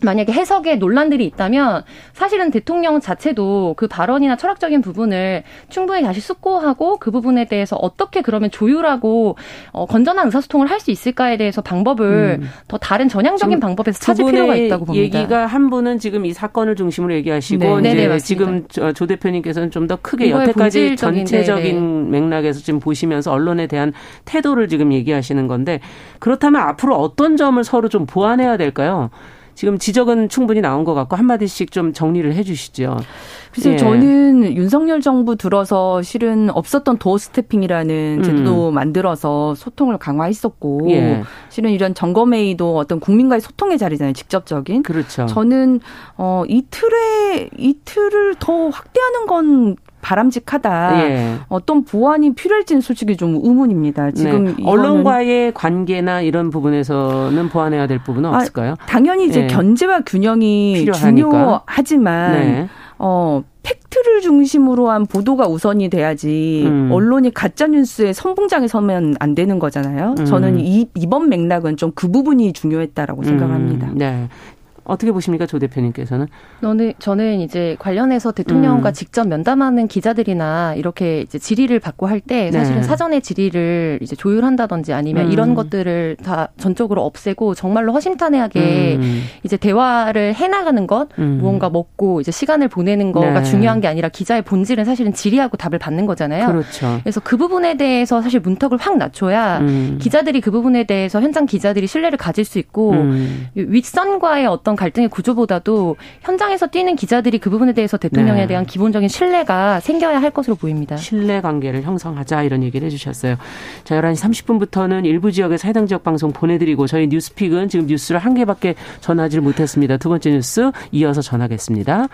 만약에 해석에 논란들이 있다면 사실은 대통령 자체도 그 발언이나 철학적인 부분을 충분히 다시 숙고하고 그 부분에 대해서 어떻게 그러면 조율하고 어, 건전한 의사소통을 할 수 있을까에 대해서 방법을 음. 더 다른 전향적인 방법에서 찾을 필요가 있다고 봅니다. 얘기가 한 분은 지금 이 사건을 중심으로 얘기하시고 네. 이제 네, 지금 조 대표님께서는 좀 더 크게 여태까지 전체적인 네네. 맥락에서 지금 보시면서 언론에 대한 태도를 지금 얘기하시는 건데 그렇다면 앞으로 어떤 점을 서로 좀 보완해야 될까요? 지금 지적은 충분히 나온 것 같고 한마디씩 좀 정리를 해 주시죠. 그래서 예. 저는 윤석열 정부 들어서 실은 없었던 도어 스태핑이라는 음. 제도도 음. 만들어서 소통을 강화했었고 예. 실은 이런 점검회의도 어떤 국민과의 소통의 자리잖아요. 직접적인. 그렇죠. 저는 어, 이 틀에 이 틀을 더 확대하는 건 바람직하다. 예. 어떤 보완이 필요할지는 솔직히 좀 의문입니다. 지금 네. 언론과의 관계나 이런 부분에서는 보완해야 될 부분은 아, 없을까요? 당연히 이제 예. 견제와 균형이 필요하니까. 중요하지만 네. 어 팩트를 중심으로 한 보도가 우선이 돼야지 음. 언론이 가짜 뉴스의 선봉장에 서면 안 되는 거잖아요. 음. 저는 이 이번 맥락은 좀 그 부분이 중요했다라고 생각합니다. 음. 네. 어떻게 보십니까, 조 대표님께서는? 저는 저는 이제 관련해서 대통령과 음. 직접 면담하는 기자들이나 이렇게 이제 질의를 받고 할 때 사실은 네. 사전에 질의를 이제 조율한다든지 아니면 음. 이런 것들을 다 전적으로 없애고 정말로 허심탄회하게 음. 이제 대화를 해나가는 것, 음. 무언가 먹고 이제 시간을 보내는 거가 네. 중요한 게 아니라 기자의 본질은 사실은 질의하고 답을 받는 거잖아요. 그렇죠. 그래서 그 부분에 대해서 사실 문턱을 확 낮춰야 음. 기자들이 그 부분에 대해서 현장 기자들이 신뢰를 가질 수 있고 음. 윗선과의 어떤 어떤 갈등의 구조보다도 현장에서 뛰는 기자들이 그 부분에 대해서 대통령에 네. 대한 기본적인 신뢰가 생겨야 할 것으로 보입니다. 신뢰 관계를 형성하자 이런 얘기를 해주셨어요. 자, 11시 30분부터는 일부 지역에서 해당 지역 방송 보내드리고 저희 뉴스픽은 지금 뉴스를 한 개밖에 전하지를 못했습니다. 두 번째 뉴스 이어서 전하겠습니다.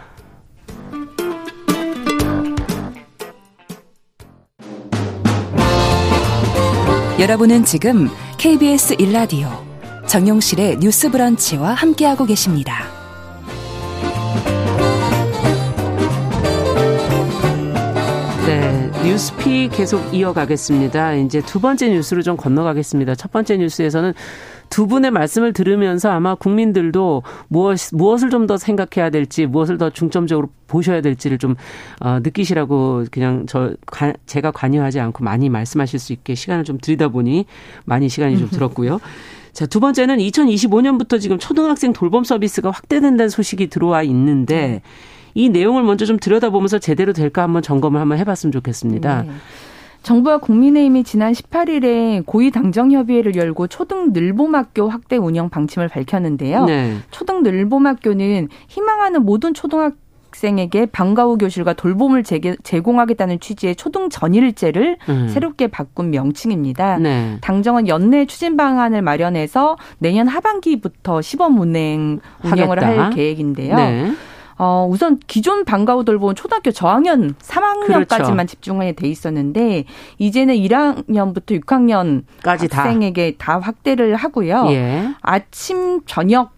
여러분은 지금 KBS 일라디오 정용실의 뉴스 브런치와 함께하고 계십니다. 네, 뉴스피 계속 이어가겠습니다. 이제 두 번째 뉴스로 좀 건너가겠습니다. 첫 번째 뉴스에서는 두 분의 말씀을 들으면서 아마 국민들도 무엇, 무엇을 좀 더 생각해야 될지, 무엇을 더 중점적으로 보셔야 될지를 좀, 어, 느끼시라고 그냥 저, 관, 제가 관여하지 않고 많이 말씀하실 수 있게 시간을 좀 드리다 보니 많이 시간이 좀 들었고요. 자, 두 번째는 2025년부터 지금 초등학생 돌봄 서비스가 확대된다는 소식이 들어와 있는데 이 내용을 먼저 좀 들여다보면서 제대로 될까 한번 점검을 한번 해봤으면 좋겠습니다. 네. 정부와 국민의힘이 지난 18일에 고위 당정 협의회를 열고 초등 늘봄학교 확대 운영 방침을 밝혔는데요. 네. 초등 늘봄학교는 희망하는 모든 초등학 생에게 방과 후 교실과 돌봄을 제공하겠다는 취지의 초등 전일제를 음. 새롭게 바꾼 명칭입니다. 네. 당정은 연내 추진 방안을 마련해서 내년 하반기부터 시범 운행 운영을 하겠다. 할 계획인데요. 네. 어, 우선 기존 방과후 돌봄은 초등학교 저학년 3학년까지만 그렇죠. 집중해 돼 있었는데 이제는 1학년부터 6학년까지 학생에게 다, 다 확대를 하고요. 예. 아침 저녁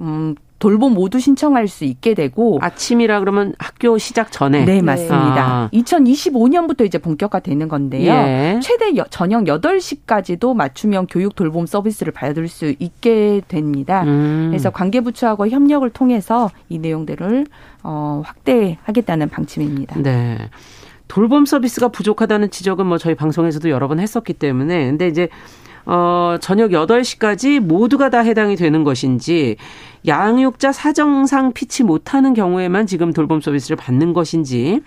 음, 돌봄 모두 신청할 수 있게 되고 아침이라 그러면 학교 시작 전에 네 맞습니다. 아. 2025년부터 이제 본격화되는 건데요. 예. 최대 여, 저녁 8시까지도 맞춤형 교육 돌봄 서비스를 받을 수 있게 됩니다. 음. 그래서 관계부처하고 협력을 통해서 이 내용들을 어, 확대하겠다는 방침입니다. 네. 돌봄 서비스가 부족하다는 지적은 뭐 저희 방송에서도 여러 번 했었기 때문에 근데 이제 어, 저녁 8시까지 모두가 다 해당이 되는 것인지 양육자 사정상 피치 못하는 경우에만 지금 돌봄 서비스를 받는 것인지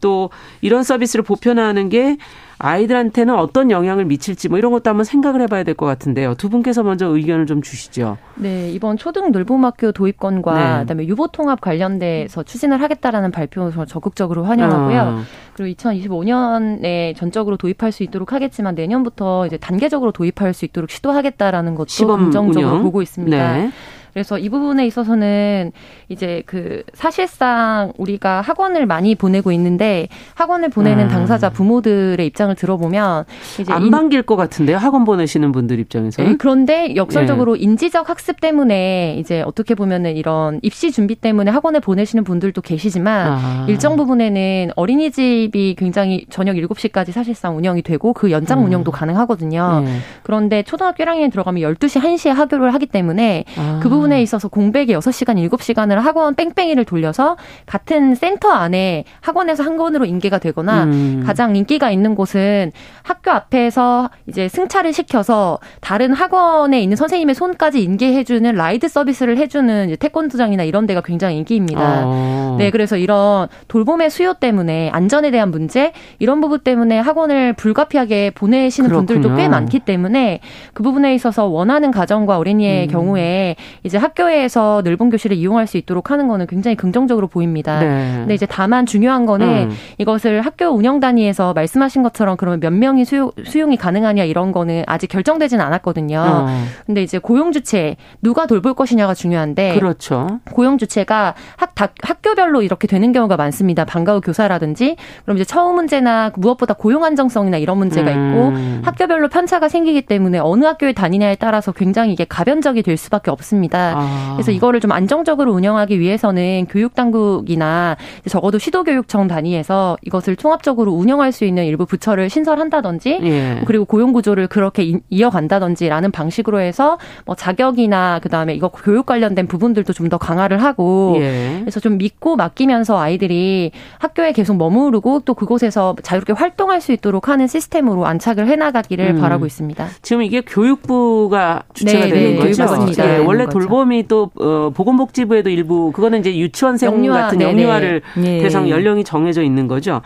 또 이런 서비스를 보편화하는 게 아이들한테는 어떤 영향을 미칠지 뭐 이런 것도 한번 생각을 해봐야 될 것 같은데요. 두 분께서 먼저 의견을 좀 주시죠. 네, 이번 초등 놀봄학교 도입권과 네. 그다음에 유보 통합 관련돼서 추진을 하겠다라는 발표 저 적극적으로 환영하고요. 어. 그리고 2025년에 전적으로 도입할 수 있도록 하겠지만 내년부터 이제 단계적으로 도입할 수 있도록 시도하겠다라는 것도 긍정적으로 운영. 보고 있습니다. 네. 그래서 이 부분에 있어서는 이제 그 사실상 우리가 학원을 많이 보내고 있는데 학원을 보내는 음. 당사자 부모들의 입장을 들어보면 이제 안 반길 것 같은데요. 학원 보내시는 분들 입장에서. 네, 그런데 역설적으로 네. 인지적 학습 때문에 이제 어떻게 보면은 이런 입시 준비 때문에 학원에 보내시는 분들도 계시지만 아. 일정 부분에는 어린이집이 굉장히 저녁 7시까지 사실상 운영이 되고 그 연장 음. 운영도 가능하거든요. 네. 그런데 초등학교 1학년에 들어가면 12시 1시에 학교를 하기 때문에 아. 그 부분 부분에 있어서 공백이 6시간, 7시간을 학원 뺑뺑이를 돌려서 같은 센터 안에 학원에서 한 권으로 인계가 되거나 음. 가장 인기가 있는 곳은 학교 앞에서 이제 승차를 시켜서 다른 학원에 있는 선생님의 손까지 인계해주는 라이드 서비스를 해주는 태권도장이나 이런 데가 굉장히 인기입니다. 어. 네, 그래서 이런 돌봄의 수요 때문에 안전에 대한 문제 이런 부분 때문에 학원을 불가피하게 보내시는 그렇군요. 분들도 꽤 많기 때문에 그 부분에 있어서 원하는 가정과 어린이의 음. 경우에 이제 학교에서 늘본 교실을 이용할 수 있도록 하는 거는 굉장히 긍정적으로 보입니다. 네. 근데 이제 다만 중요한 거는 음. 이것을 학교 운영 단위에서 말씀하신 것처럼 그러면 몇 명이 수용, 수용이 가능하냐 이런 거는 아직 결정되지는 않았거든요. 어. 근데 이제 고용 주체 누가 돌볼 것이냐가 중요한데 그렇죠. 고용 주체가 학 다, 학교별로 이렇게 되는 경우가 많습니다. 방과 후 교사라든지 그럼 이제 처우 문제나 무엇보다 고용 안정성이나 이런 문제가 있고 음. 학교별로 편차가 생기기 때문에 어느 학교에 다니냐에 따라서 굉장히 이게 가변적이 될 수밖에 없습니다. 아. 그래서 이거를 좀 안정적으로 운영하기 위해서는 교육 당국이나 적어도 시도교육청 단위에서 이것을 통합적으로 운영할 수 있는 일부 부처를 신설한다든지 예. 그리고 고용 구조를 그렇게 이어간다든지라는 방식으로 해서 뭐 자격이나 그다음에 이거 교육 관련된 부분들도 좀 더 강화를 하고 예. 그래서 좀 믿고 맡기면서 아이들이 학교에 계속 머무르고 또 그곳에서 자유롭게 활동할 수 있도록 하는 시스템으로 안착을 해 나가기를 음. 바라고 있습니다. 지금 이게 교육부가 주체가 네, 되는 네, 거죠. 맞습니다. 네, 원래 돌 돌봄이 또 어, 보건복지부에도 일부 그거는 이제 유치원생 영유아, 같은 영유아를 네. 대상 연령이 정해져 있는 거죠.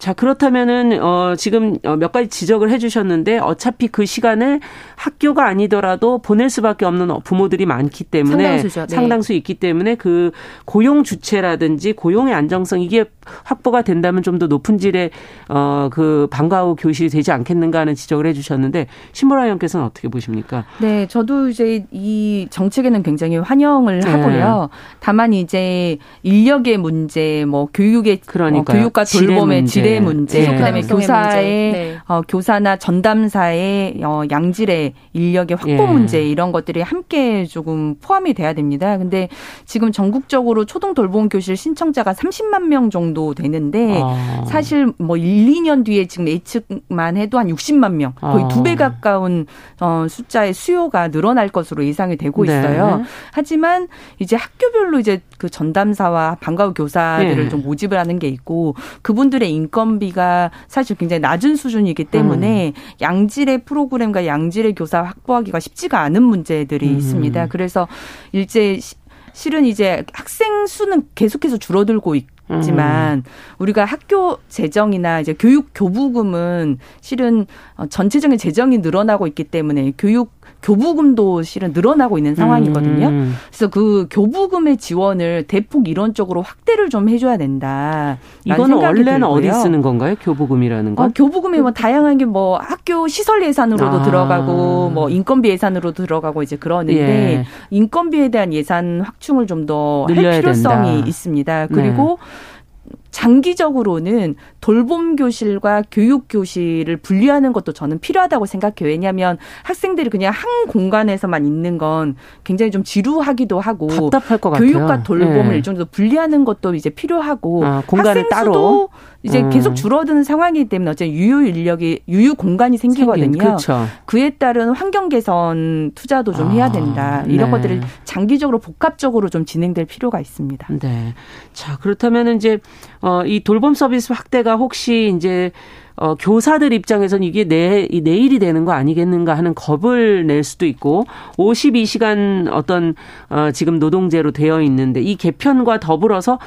자, 그렇다면은, 어, 지금 어, 몇 가지 지적을 해 주셨는데 어차피 그 시간을 학교가 아니더라도 보낼 수밖에 없는 부모들이 많기 때문에 상당수죠. 네. 상당수 있기 때문에 그 고용 주체라든지 고용의 안정성 이게 확보가 된다면 좀 더 높은 질의 어, 그 방과 후 교실이 되지 않겠는가 하는 지적을 해 주셨는데 신보라 의원께서는 어떻게 보십니까? 네, 저도 이제 이 정책에는 굉장히 환영을 네. 하고요. 다만 이제 인력의 문제, 뭐 교육의 어, 교육과 돌봄의 질의 문제, 문제 네. 그다음에 교사의 네. 어, 교사나 전담사의 어, 양질의 인력의 확보 예. 문제 이런 것들이 함께 조금 포함이 돼야 됩니다. 근데 지금 전국적으로 초등 돌봄 교실 신청자가 30만 명 정도 되는데 아. 사실 뭐 1, 2년 뒤에 지금 예측만 해도 한 60만 명, 거의 아. 두배 가까운 어, 숫자의 수요가 늘어날 것으로 예상이 되고 네. 있어요. 네. 하지만 이제 학교별로 이제 그 전담사와 방과 후 교사들을 네. 좀 모집을 하는 게 있고 그분들의 인 건비가 사실 굉장히 낮은 수준이기 때문에 음. 양질의 프로그램과 양질의 교사 확보하기가 쉽지가 않은 문제들이 음. 있습니다. 그래서 일제 실은 이제 학생 수는 계속해서 줄어들고 있. 지만 음. 우리가 학교 재정이나 이제 교육 교부금은 실은 어, 전체적인 재정이 늘어나고 있기 때문에 교육 교부금도 실은 늘어나고 있는 상황이거든요. 음. 그래서 그 교부금의 지원을 대폭 이론적으로 확대를 좀 해줘야 된다. 이거는 원래는 들고요. 어디 쓰는 건가요? 교부금이라는 거? 어, 교부금이 뭐 다양한 게 뭐 학교 시설 예산으로도 아. 들어가고 뭐 인건비 예산으로도 들어가고 이제 그러는데 예. 인건비에 대한 예산 확충을 좀 더 할 필요성이 된다. 있습니다. 그리고 네. 장기적으로는 돌봄 교실과 교육 교실을 분리하는 것도 저는 필요하다고 생각해요. 왜냐하면 학생들이 그냥 한 공간에서만 있는 건 굉장히 좀 지루하기도 하고 답답할 것 교육과 같아요. 돌봄을 네. 일정도 분리하는 것도 이제 필요하고 아, 공간을 따로 이제 음. 계속 줄어드는 상황이기 때문에 어째 유유 인력이 유유 공간이 생기거든요. 그렇죠. 그에 따른 환경 개선 투자도 좀 아, 해야 된다. 이런 네. 것들을 장기적으로 복합적으로 좀 진행될 필요가 있습니다. 네. 자 그렇다면 이제 어, 이 돌봄 서비스 확대가 혹시 이제 어, 교사들 입장에서는 이게 내, 내일이 되는 거 아니겠는가 하는 겁을 낼 수도 있고 52시간 어떤 어, 지금 노동제로 되어 있는데 이 개편과 더불어서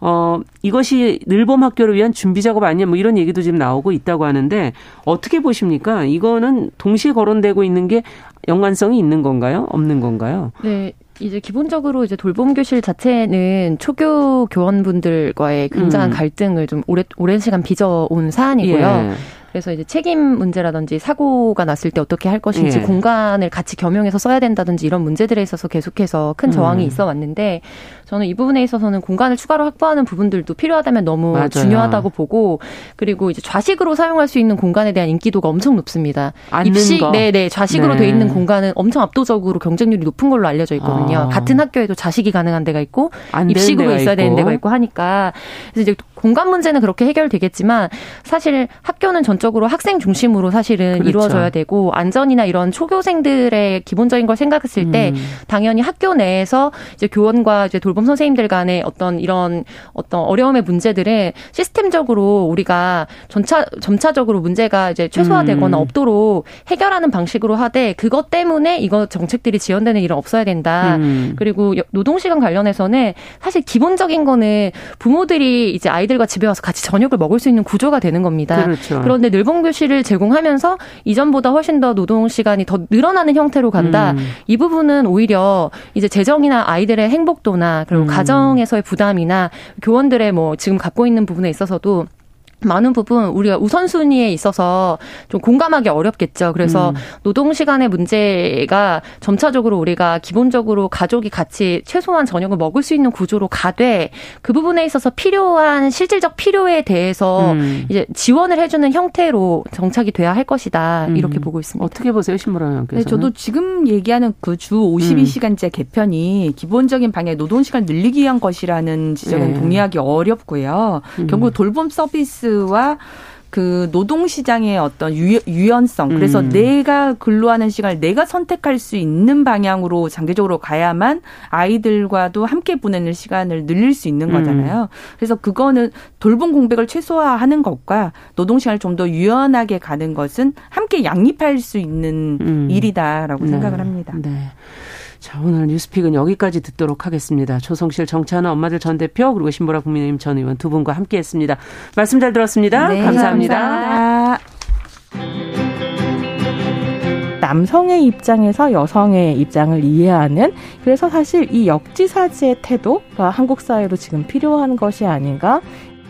어, 이것이 늘봄 학교를 위한 준비 작업 아니냐 뭐 이런 얘기도 지금 나오고 있다고 하는데 어떻게 보십니까? 이거는 동시에 거론되고 있는 게 연관성이 있는 건가요? 없는 건가요? 네. 이제 기본적으로 이제 돌봄 교실 자체는 초교 교원분들과의 굉장한 음. 갈등을 좀 오래 오랜 시간 빚어온 사안이고요. 예. 그래서 이제 책임 문제라든지 사고가 났을 때 어떻게 할 것인지 예. 공간을 같이 겸용해서 써야 된다든지 이런 문제들에 있어서 계속해서 큰 저항이 음. 있어 왔는데 저는 이 부분에 있어서는 공간을 추가로 확보하는 부분들도 필요하다면 너무 맞아요. 중요하다고 보고 그리고 이제 좌식으로 사용할 수 있는 공간에 대한 인기도가 엄청 높습니다. 입식 네네 네, 좌식으로 네. 돼 있는 공간은 엄청 압도적으로 경쟁률이 높은 걸로 알려져 있거든요. 아. 같은 학교에도 좌식이 가능한 데가 있고 입식으로 있어야 있고. 되는 데가 있고 하니까 그래서 이제 공간 문제는 그렇게 해결되겠지만 사실 학교는 전 적으로 학생 중심으로 사실은 그렇죠. 이루어져야 되고 안전이나 이런 초교생들의 기본적인 걸 생각했을 때 음. 당연히 학교 내에서 이제 교원과 이제 돌봄 선생님들 간의 어떤 이런 어떤 어려움의 문제들은 시스템적으로 우리가 전차 점차적으로 문제가 이제 최소화되거나 음. 없도록 해결하는 방식으로 하되 그것 때문에 이거 정책들이 지연되는 일은 없어야 된다. 음. 그리고 노동 시간 관련해서는 사실 기본적인 거는 부모들이 이제 아이들 아이들과 집에 와서 같이 저녁을 먹을 수 있는 구조가 되는 겁니다. 그렇죠. 그런데 늘봉 교실을 제공하면서 이전보다 훨씬 더 노동 시간이 더 늘어나는 형태로 간다. 음. 이 부분은 오히려 이제 재정이나 아이들의 행복도나 그리고 음. 가정에서의 부담이나 교원들의 뭐 지금 갖고 있는 부분에 있어서도 많은 부분 우리가 우선순위에 있어서 좀 공감하기 어렵겠죠. 그래서 음. 노동 시간의 문제가 점차적으로 우리가 기본적으로 가족이 같이 최소한 저녁을 먹을 수 있는 구조로 가되 그 부분에 있어서 필요한 실질적 필요에 대해서 음. 이제 지원을 해주는 형태로 정착이 돼야 할 것이다 이렇게 음. 보고 있습니다. 어떻게 보세요, 신무라 의께서 네, 저도 지금 얘기하는 그 주 52시간제 음. 개편이 기본적인 방향 노동 시간 늘리기 위한 것이라는 지적은 네. 동의하기 어렵고요. 음. 결국 돌봄 서비스 서비스와 그 노동 시장의 어떤 유, 연성 그래서 음. 내가 근로하는 시간을 내가 선택할 수 있는 방향으로 장기적으로 가야만 아이들과도 함께 보내는 시간을 늘릴 수 있는 음. 거잖아요. 음. 그래서 그거는 돌봄 공백을 최소화하는 것과 노동 시간을 좀 더 유연하게 가는 것은 함께 양립할 수 있는 음. 일이다라고 네. 생각을 합니다. 네. 자, 오늘 뉴스픽은 여기까지 듣도록 하겠습니다. 조성실 정치하는 엄마들 전 대표 그리고 신보라 국민의힘 전 의원 두 분과 함께 했습니다. 말씀 잘 들었습니다. 네, 감사합니다. 감사합니다. 남성의 입장에서 여성의 입장을 이해하는 그래서 사실 이 역지사지의 태도가 한국 사회로 지금 필요한 것이 아닌가.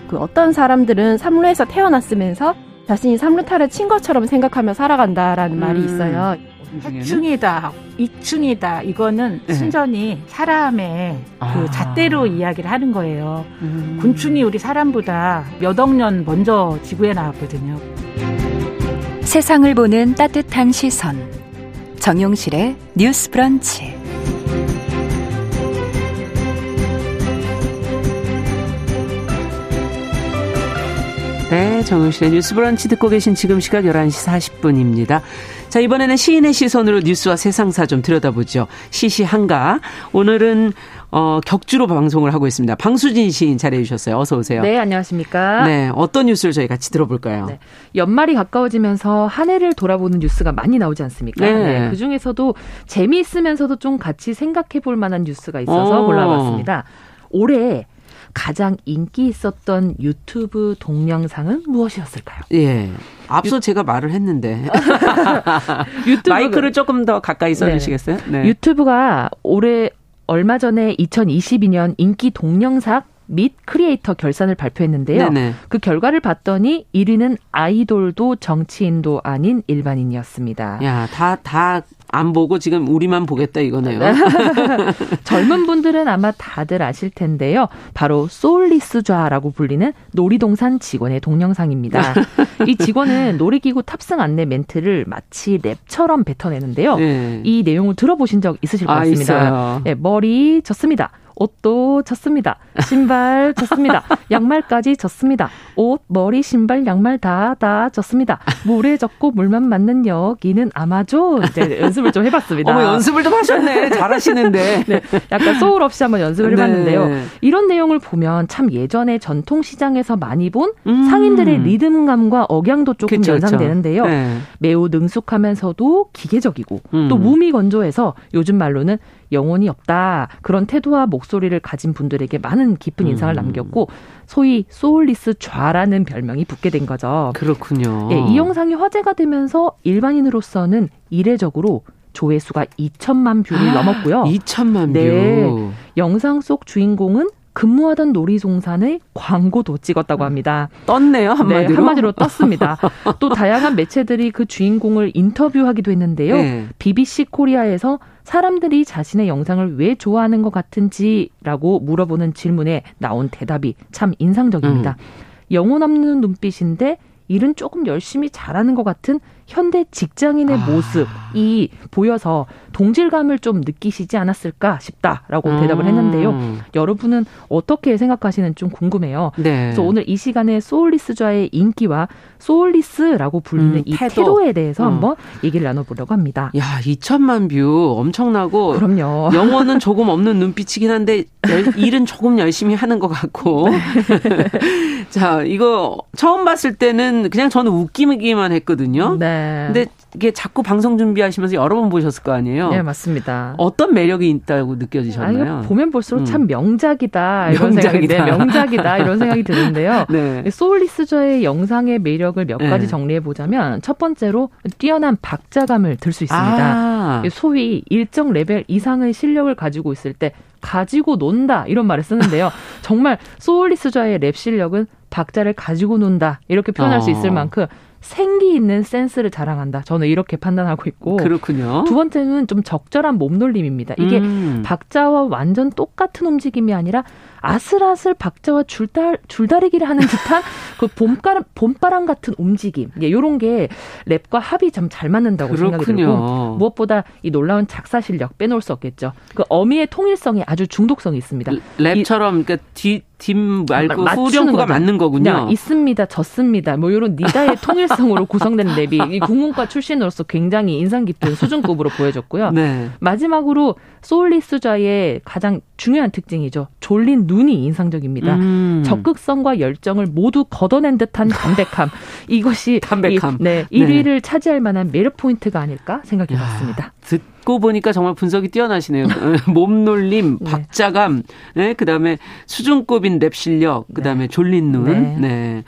그 어떤 사람들은 삼루에서 태어났으면서 자신이 삼루타를 친 것처럼 생각하며 살아간다라는 음. 말이 있어요. 해충이다, 이충이다. 이거는 네. 순전히 사람의 그 아. 그 잣대로 이야기를 하는 거예요. 음. 곤충이 우리 사람보다 몇 억 년 먼저 지구에 나왔거든요. 세상을 보는 따뜻한 시선. 정용실의 뉴스 브런치. 네, 정용실의 뉴스 브런치 듣고 계신 지금 시각 11시 40분입니다. 자, 이번에는 시인의 시선으로 뉴스와 세상사 좀 들여다보죠. 시시한가. 오늘은 어, 격주로 방송을 하고 있습니다. 방수진 시인 잘해 주셨어요. 어서 오세요. 네, 안녕하십니까? 네, 어떤 뉴스를 저희 같이 들어볼까요? 네, 연말이 가까워지면서 한 해를 돌아보는 뉴스가 많이 나오지 않습니까? 네. 네 그 중에서도 재미있으면서도 좀 같이 생각해 볼 만한 뉴스가 있어서 어. 골라봤습니다. 올해 가장 인기 있었던 유튜브 동영상은 무엇이었을까요? 예. 앞서 유... 제가 말을 했는데. 유튜브... 마이크를 조금 더 가까이 써주시겠어요? 네. 유튜브가 올해 얼마 전에 2022년 인기 동영상 및 크리에이터 결산을 발표했는데요. 네네. 그 결과를 봤더니 1위는 아이돌도 정치인도 아닌 일반인이었습니다. 야, 다, 다 안 보고 지금 우리만 보겠다 이거네요. 젊은 분들은 아마 다들 아실 텐데요. 바로 소울리스좌라고 불리는 놀이동산 직원의 동영상입니다. 이 직원은 놀이기구 탑승 안내 멘트를 마치 랩처럼 뱉어내는데요. 네. 이 내용을 들어보신 적 있으실 것 아, 같습니다. 아, 네, 머리 젖습니다. 옷도 졌습니다. 신발 졌습니다. 양말까지 졌습니다. 옷, 머리, 신발, 양말 다, 다 졌습니다. 물에 젖고 물만 맞는 여기는 아마존. 이제 연습을 좀 해봤습니다. 어머, 연습을 좀 하셨네. 잘하시는데. 네, 약간 소울 없이 한번 연습을 해봤는데요. 네. 이런 내용을 보면 참 예전에 전통시장에서 많이 본 음. 상인들의 리듬감과 억양도 조금 그쵸, 연상되는데요. 네. 매우 능숙하면서도 기계적이고 음. 또 몸이 건조해서 요즘 말로는 영혼이 없다. 그런 태도와 목소리 를 가진 분들에게 많은 깊은 인상을 음. 남겼고 소위 소울리스좌라는 별명이 붙게 된 거죠. 그렇군요. 예, 이 영상이 화제가 되면서 일반인으로서는 이례적으로 조회수가 2천만 뷰를 아, 넘었고요. 2천만 뷰. 네. 영상 속 주인공은 근무하던 놀이동산의 광고도 찍었다고 합니다. 떴네요, 한마디로. 네, 한마디로 떴습니다. 또 다양한 매체들이 그 주인공을 인터뷰하기도 했는데요. 네. BBC 코리아에서 사람들이 자신의 영상을 왜 좋아하는 것 같은지라고 물어보는 질문에 나온 대답이 참 인상적입니다. 음. 영혼 없는 눈빛인데 일은 조금 열심히 잘하는 것 같은 현대 직장인의 아. 모습이 보여서 동질감을 좀 느끼시지 않았을까 싶다라고 음. 대답을 했는데요. 여러분은 어떻게 생각하시는지 좀 궁금해요. 네. 그래서 오늘 이 시간에 소울리스좌의 인기와 소울리스라고 불리는 음, 이 태도. 에 대해서 음. 한번 얘기를 나눠보려고 합니다. 야, 2천만 뷰 엄청나고 그럼요. 영혼은 조금 없는 눈빛이긴 한데 일은 조금 열심히 하는 것 같고. 네. 자, 이거 처음 봤을 때는 그냥 저는 웃기기만 했거든요. 네. 근데 이게 자꾸 방송 준비하시면서 여러 번 보셨을 거 아니에요? 네, 맞습니다. 어떤 매력이 있다고 느껴지셨나요? 아, 보면 볼수록 음. 참 명작이다 이런 명작이다. 생각이 네, 명작이다 이런 생각이 드는데요. 네. 소울리스좌의 영상의 매력을 몇 가지 네. 정리해 보자면 첫 번째로 뛰어난 박자감을 들 수 있습니다. 아. 소위 일정 레벨 이상의 실력을 가지고 있을 때 가지고 논다 이런 말을 쓰는데요. 정말 soulless좌의 랩 실력은 박자를 가지고 논다 이렇게 표현할 어. 수 있을 만큼 생기 있는 센스를 자랑한다. 저는 이렇게 판단하고 있고. 그렇군요. 두 번째는 좀 적절한 몸놀림입니다. 이게 음. 박자와 완전 똑같은 움직임이 아니라 아슬아슬 박자와 줄달 줄다리기를 하는 듯한 그 봄바람 봄바람 같은 움직임. 예, 요런 게 랩과 합이 좀잘 맞는다고 그렇군요. 생각이 들고 무엇보다 이 놀라운 작사 실력 빼놓을 수 없겠죠. 그 어미의 통일성이 아주 중독성이 있습니다. 랩처럼 그러니까 뒤팀 말고 후렴구가 맞는 거군요. 있습니다, 졌습니다. 뭐 이런 니다의 통일성으로 구성된 랩이 이 국문과 출신으로서 굉장히 인상 깊은 수준급으로 보여졌고요. 네. 마지막으로 soulless좌의 가장 중요한 특징이죠. 졸린 눈이 인상적입니다. 음. 적극성과 열정을 모두 걷어낸 듯한 담백함. 이것이 담백함. 이, 네, 1위를 네. 차지할 만한 매력 포인트가 아닐까 생각해 봤습니다. 듣고 보니까 정말 분석이 뛰어나시네요. 몸놀림, 네. 박자감, 네, 그다음에 수준급인 랩 실력, 그다음에 네. 졸린 눈. 네. 네.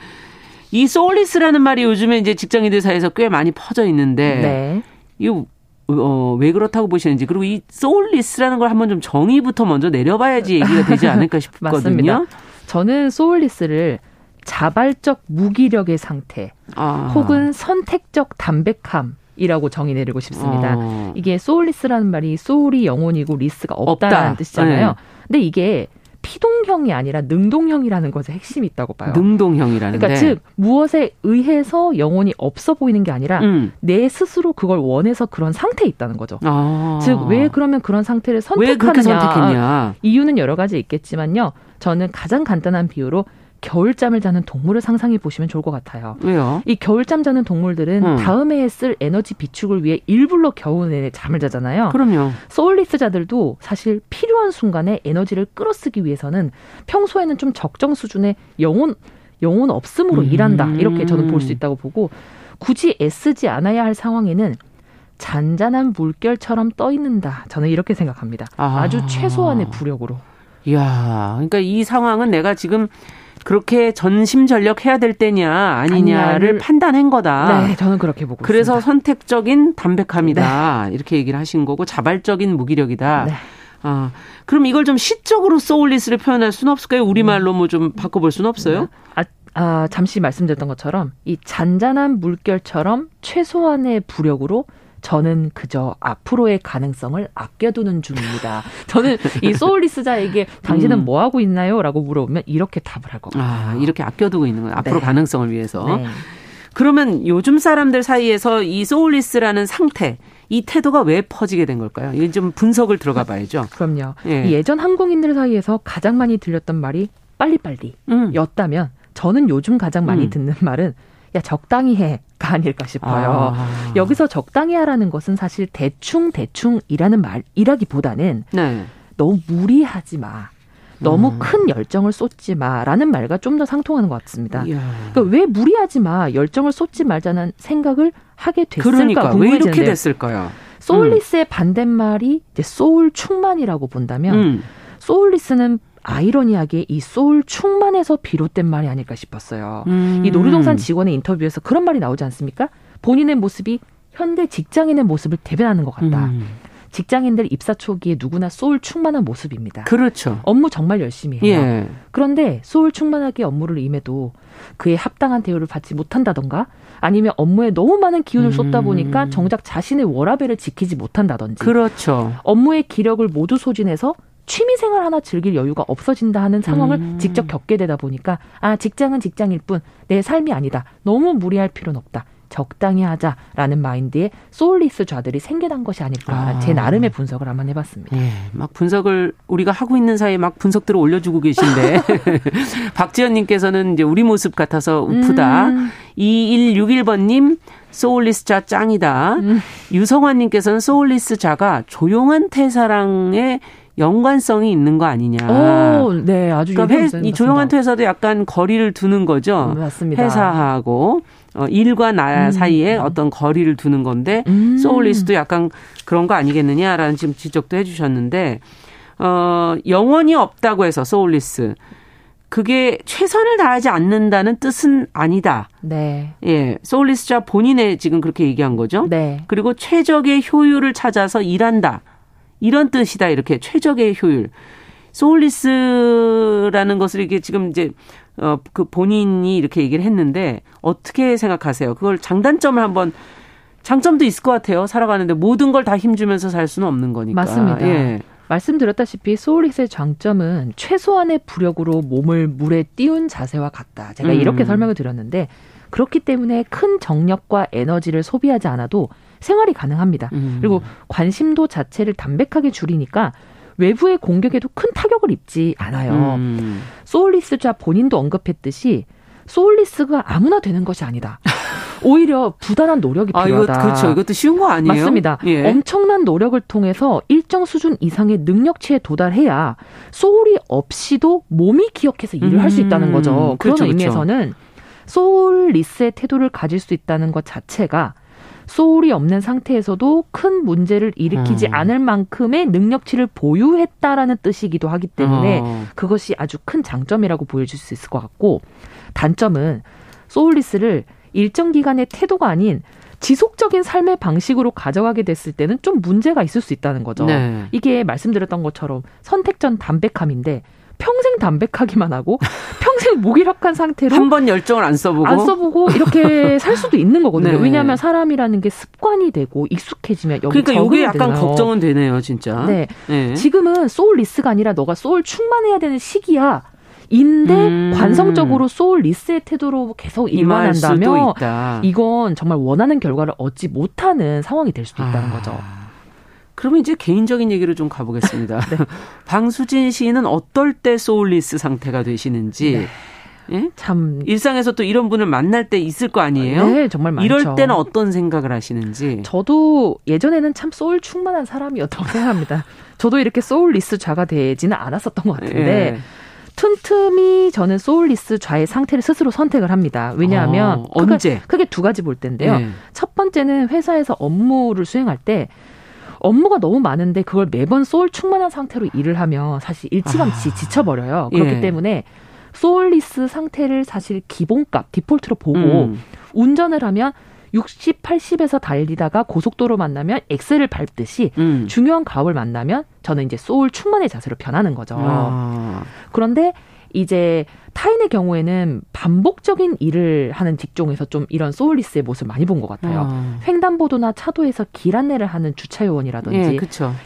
이 soulless라는 말이 요즘에 이제 직장인들 사이에서 꽤 많이 퍼져 있는데 네. 이거 어, 왜 그렇다고 보시는지 그리고 이 soulless라는 걸 한번 좀 정의부터 먼저 내려봐야지 얘기가 되지 않을까 싶거든요. 저는 soulless를 자발적 무기력의 상태 아. 혹은 선택적 담백함 이라고 정의 내리고 싶습니다. 어. 이게 soulless라는 말이 soul이 영혼이고 less가 없다라는 없다. 뜻이잖아요. 네. 근데 이게 피동형이 아니라 능동형이라는 것에 핵심이 있다고 봐요. 능동형이라는 그러니까 즉 무엇에 의해서 영혼이 없어 보이는 게 아니라 음. 내 스스로 그걸 원해서 그런 상태에 있다는 거죠. 아. 즉왜 그러면 그런 상태를 선택하느냐? 선택했냐? 이유는 여러 가지 있겠지만요. 저는 가장 간단한 비유로 겨울잠을 자는 동물을 상상해 보시면 좋을 것 같아요. 왜요? 이 겨울잠 자는 동물들은 음. 다음 해에 쓸 에너지 비축을 위해 일부러 겨울 내내 잠을 자잖아요. 그럼요. 소울리스자들도 사실 필요한 순간에 에너지를 끌어쓰기 위해서는 평소에는 좀 적정 수준의 영혼 영혼 없음으로 음. 일한다. 이렇게 저는 볼 수 있다고 보고 굳이 애쓰지 않아야 할 상황에는 잔잔한 물결처럼 떠 있는다. 저는 이렇게 생각합니다. 아. 아주 최소한의 부력으로. 이야, 그러니까 이 상황은 내가 지금 그렇게 전심전력 해야 될 때냐 아니냐를 판단한 거다. 네, 저는 그렇게 보고 그래서 있습니다. 선택적인 담백함이다. 네. 이렇게 얘기를 하신 거고 자발적인 무기력이다. 네. 아, 그럼 이걸 좀 시적으로 소울리스를 표현할 수는 없을까요? 우리말로 뭐 좀 바꿔볼 수는 없어요? 아, 아, 잠시 말씀드렸던 것처럼 이 잔잔한 물결처럼 최소한의 부력으로 저는 그저 앞으로의 가능성을 아껴두는 중입니다. 저는 이 소울리스자에게 당신은 음. 뭐 하고 있나요? 라고 물어보면 이렇게 답을 할 것 같아요. 아, 이렇게 아껴두고 있는 거예요. 앞으로 네. 가능성을 위해서. 네. 그러면 요즘 사람들 사이에서 이 소울리스라는 상태, 이 태도가 왜 퍼지게 된 걸까요? 이건 좀 분석을 들어가 봐야죠. 그럼요. 예. 예전 항공인들 사이에서 가장 많이 들렸던 말이 빨리빨리 음. 였다면 저는 요즘 가장 많이 음. 듣는 말은 야 적당히 해가 아닐까 싶어요. 아. 여기서 적당히 하라는 것은 사실 대충 대충이라는 말이라기보다는 네. 너무 무리하지 마. 너무 음. 큰 열정을 쏟지 마라는 말과 좀 더 상통하는 것 같습니다. 그러니까 왜 무리하지 마, 열정을 쏟지 말자는 생각을 하게 됐을까 그러니까, 왜 이렇게 됐을까요? soulless의 음. 반대말이 이제 소울 충만이라고 본다면 음. soulless는 아이러니하게 이 소울 충만에서 비롯된 말이 아닐까 싶었어요. 음. 이 놀이동산 직원의 인터뷰에서 그런 말이 나오지 않습니까? 본인의 모습이 현대 직장인의 모습을 대변하는 것 같다. 음. 직장인들 입사 초기에 누구나 소울 충만한 모습입니다. 그렇죠. 업무 정말 열심히 해요. 예. 그런데 소울 충만하게 업무를 임해도 그에 합당한 대우를 받지 못한다던가 아니면 업무에 너무 많은 기운을 쏟다 보니까 음. 정작 자신의 워라밸을 지키지 못한다든지. 그렇죠. 업무의 기력을 모두 소진해서 취미생활 하나 즐길 여유가 없어진다 하는 상황을 음. 직접 겪게 되다 보니까 아 직장은 직장일 뿐 내 삶이 아니다. 너무 무리할 필요는 없다. 적당히 하자라는 마인드에 soulless좌들이 생겨난 것이 아닐까 아. 제 나름의 분석을 한번 해봤습니다. 예, 막 분석을 우리가 하고 있는 사이에 막 분석들을 올려주고 계신데 박지현님께서는 이제 우리 모습 같아서 웃프다. 음. 2161번님 soulless좌 짱이다. 음. 유성환님께서는 soulless좌가 조용한 퇴사랑의 연관성이 있는 거 아니냐. 오, 네, 아주 그러니까 회, 이 조용한 퇴사도 약간 거리를 두는 거죠. 음, 맞습니다. 회사하고 어, 일과 나 음. 사이에 어떤 거리를 두는 건데 음. soulless도 약간 그런 거 아니겠느냐라는 지금 지적도 해주셨는데 어, 영혼이 없다고 해서 soulless 그게 최선을 다하지 않는다는 뜻은 아니다. 네. 예. soulless좌 본인의 지금 그렇게 얘기한 거죠. 네. 그리고 최적의 효율을 찾아서 일한다. 이런 뜻이다. 이렇게 최적의 효율. soulless라는 것을 이게 지금 이제 어 그 본인이 이렇게 얘기를 했는데 어떻게 생각하세요? 그걸 장단점을 한번 장점도 있을 것 같아요. 살아가는데 모든 걸 다 힘주면서 살 수는 없는 거니까. 맞습니다. 예. 말씀드렸다시피 soulless의 장점은 최소한의 부력으로 몸을 물에 띄운 자세와 같다. 제가 음. 이렇게 설명을 드렸는데 그렇기 때문에 큰 정력과 에너지를 소비하지 않아도 생활이 가능합니다. 음. 그리고 관심도 자체를 담백하게 줄이니까 외부의 공격에도 큰 타격을 입지 않아요. 음. soulless좌 본인도 언급했듯이 soulless가 아무나 되는 것이 아니다. 오히려 부단한 노력이 필요하다. 아, 이거, 그렇죠. 이것도 쉬운 거 아니에요? 맞습니다. 예. 엄청난 노력을 통해서 일정 수준 이상의 능력치에 도달해야 소울이 없이도 몸이 기억해서 일을 음. 할수 있다는 거죠. 그런 그렇죠, 그렇죠. 의미에서는 그렇죠. 소울리스의 태도를 가질 수 있다는 것 자체가 소울이 없는 상태에서도 큰 문제를 일으키지 음. 않을 만큼의 능력치를 보유했다라는 뜻이기도 하기 때문에 어. 그것이 아주 큰 장점이라고 보여줄 수 있을 것 같고 단점은 소울리스를 일정 기간의 태도가 아닌 지속적인 삶의 방식으로 가져가게 됐을 때는 좀 문제가 있을 수 있다는 거죠. 네. 이게 말씀드렸던 것처럼 선택전 담백함인데 평생 담백하기만 하고 평생 무기력한 상태로 한 번 열정을 안 써보고 안 써보고 이렇게 살 수도 있는 거거든요. 네. 왜냐하면 사람이라는 게 습관이 되고 익숙해지면 여기 그러니까 이게 약간 되나요? 걱정은 되네요, 진짜. 네. 네. 지금은 soulless가 아니라 너가 소울 충만해야 되는 시기야. 인데 음. 관성적으로 soulless의 태도로 계속 일관한다면 이건 정말 원하는 결과를 얻지 못하는 상황이 될 수도 있다는 아. 거죠. 그러면 이제 개인적인 얘기로 좀 가보겠습니다. 네. 방수진 씨는 어떨 때 soulless 상태가 되시는지. 네. 예? 참 일상에서 또 이런 분을 만날 때 있을 거 아니에요? 네, 정말 많죠. 이럴 때는 어떤 생각을 하시는지. 저도 예전에는 참 소울 충만한 사람이었다고 생각합니다. 저도 이렇게 soulless좌가 되지는 않았었던 것 같은데 예. 틈틈이 저는 soulless좌의 상태를 스스로 선택을 합니다. 왜냐하면 어, 언제? 크게, 크게 두 가지 볼 텐데요. 예. 첫 번째는 회사에서 업무를 수행할 때 업무가 너무 많은데 그걸 매번 소울 충만한 상태로 일을 하면 사실 일찌감치 아. 지쳐버려요. 그렇기 예. 때문에 soulless 상태를 사실 기본값 디폴트로 보고 음. 운전을 하면 60, 80에서 달리다가 고속도로 만나면 엑셀을 밟듯이 음. 중요한 과업을 만나면 저는 이제 소울 충만의 자세로 변하는 거죠. 아. 그런데 이제 타인의 경우에는 반복적인 일을 하는 직종에서 좀 이런 soulless의 모습을 많이 본 것 같아요. 어. 횡단보도나 차도에서 길 안내를 하는 주차 요원이라든지 예,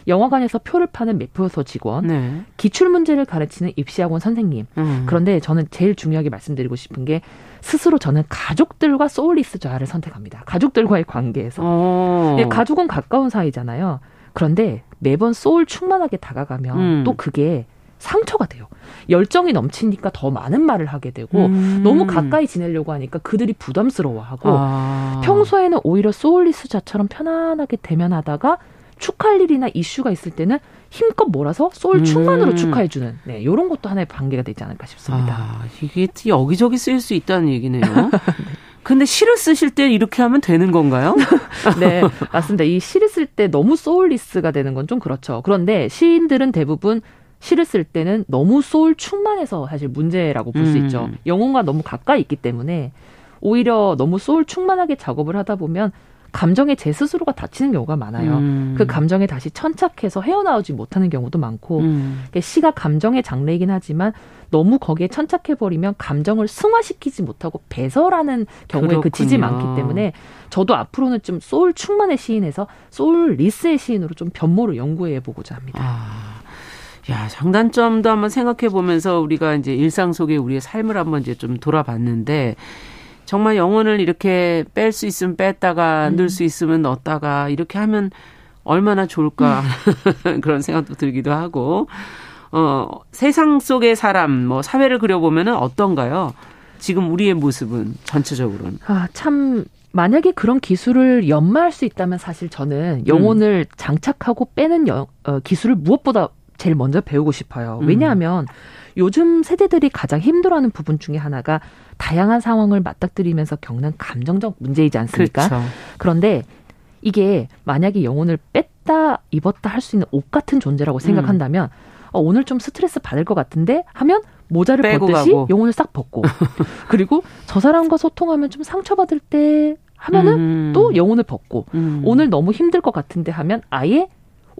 영화관에서 표를 파는 매표소 직원, 네. 기출 문제를 가르치는 입시학원 선생님. 음. 그런데 저는 제일 중요하게 말씀드리고 싶은 게 스스로 저는 가족들과 soulless 자아를 선택합니다. 가족들과의 관계에서. 어. 예, 가족은 가까운 사이잖아요. 그런데 매번 소울 충만하게 다가가면 음. 또 그게 상처가 돼요. 열정이 넘치니까 더 많은 말을 하게 되고 음. 너무 가까이 지내려고 하니까 그들이 부담스러워하고 아. 평소에는 오히려 soulless좌처럼 편안하게 대면하다가 축하할 일이나 이슈가 있을 때는 힘껏 몰아서 소울 충만으로 음. 축하해주는 네, 이런 것도 하나의 관계가 되지 않을까 싶습니다. 아, 이게 여기저기 쓰일 수 있다는 얘기네요. 네. 근데 시를 쓰실 때 이렇게 하면 되는 건가요? 네, 맞습니다. 이 시를 쓸 때 너무 soulless가 되는 건 좀 그렇죠. 그런데 시인들은 대부분 시를 쓸 때는 너무 소울 충만해서 사실 문제라고 볼수 음. 있죠. 영혼과 너무 가까이 있기 때문에 오히려 너무 소울 충만하게 작업을 하다 보면 감정에 제 스스로가 다치는 경우가 많아요. 음. 그 감정에 다시 천착해서 헤어나오지 못하는 경우도 많고 음. 시가 감정의 장르이긴 하지만 너무 거기에 천착해 버리면 감정을 승화시키지 못하고 배설하는 경우에 그렇군요. 그치지 않기 때문에 저도 앞으로는 좀 소울 충만의 시인에서 soulless의 시인으로 좀 변모를 연구해 보고자 합니다. 아. 야, 장단점도 한번 생각해 보면서 우리가 이제 일상 속에 우리의 삶을 한번 이제 좀 돌아봤는데 정말 영혼을 이렇게 뺄 수 있으면 뺐다가 음. 넣을 수 있으면 넣었다가 이렇게 하면 얼마나 좋을까 음. 그런 생각도 들기도 하고 어 세상 속의 사람 뭐 사회를 그려 보면은 어떤가요? 지금 우리의 모습은 전체적으로는 아 참 만약에 그런 기술을 연마할 수 있다면 사실 저는 영혼을 음. 장착하고 빼는 여, 어, 기술을 무엇보다 제일 먼저 배우고 싶어요. 음. 왜냐하면 요즘 세대들이 가장 힘들어하는 부분 중에 하나가 다양한 상황을 맞닥뜨리면서 겪는 감정적 문제이지 않습니까? 그렇죠. 그런데 이게 만약에 영혼을 뺐다 입었다 할 수 있는 옷 같은 존재라고 생각한다면 음. 어, 오늘 좀 스트레스 받을 것 같은데 하면 모자를 벗듯이 가고. 영혼을 싹 벗고 그리고 저 사람과 소통하면 좀 상처받을 때 하면은 음. 또 영혼을 벗고 음. 오늘 너무 힘들 것 같은데 하면 아예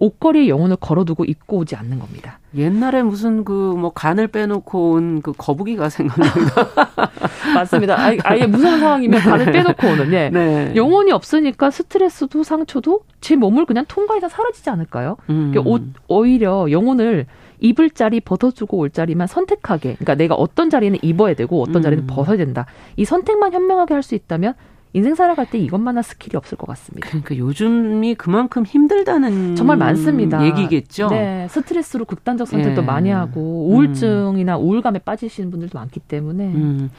옷걸이에 영혼을 걸어두고 입고 오지 않는 겁니다. 옛날에 무슨 그 뭐 간을 빼놓고 온 그 거북이가 생각납니다. 맞습니다. 아예, 아예 무서운 상황이면 네. 간을 빼놓고 오는 예. 네. 영혼이 없으니까 스트레스도 상처도 제 몸을 그냥 통과해서 사라지지 않을까요? 음. 그러니까 옷 오히려 영혼을 입을 자리 벗어주고 올 자리만 선택하게. 그러니까 내가 어떤 자리는 입어야 되고 어떤 자리는 음. 벗어야 된다. 이 선택만 현명하게 할 수 있다면 인생 살아갈 때 이것만한 스킬이 없을 것 같습니다. 그러니까 요즘이 그만큼 힘들다는 정말 많습니다. 얘기겠죠. 네, 스트레스로 극단적 선택도 예. 많이 하고 우울증이나 음. 우울감에 빠지시는 분들도 많기 때문에. 음.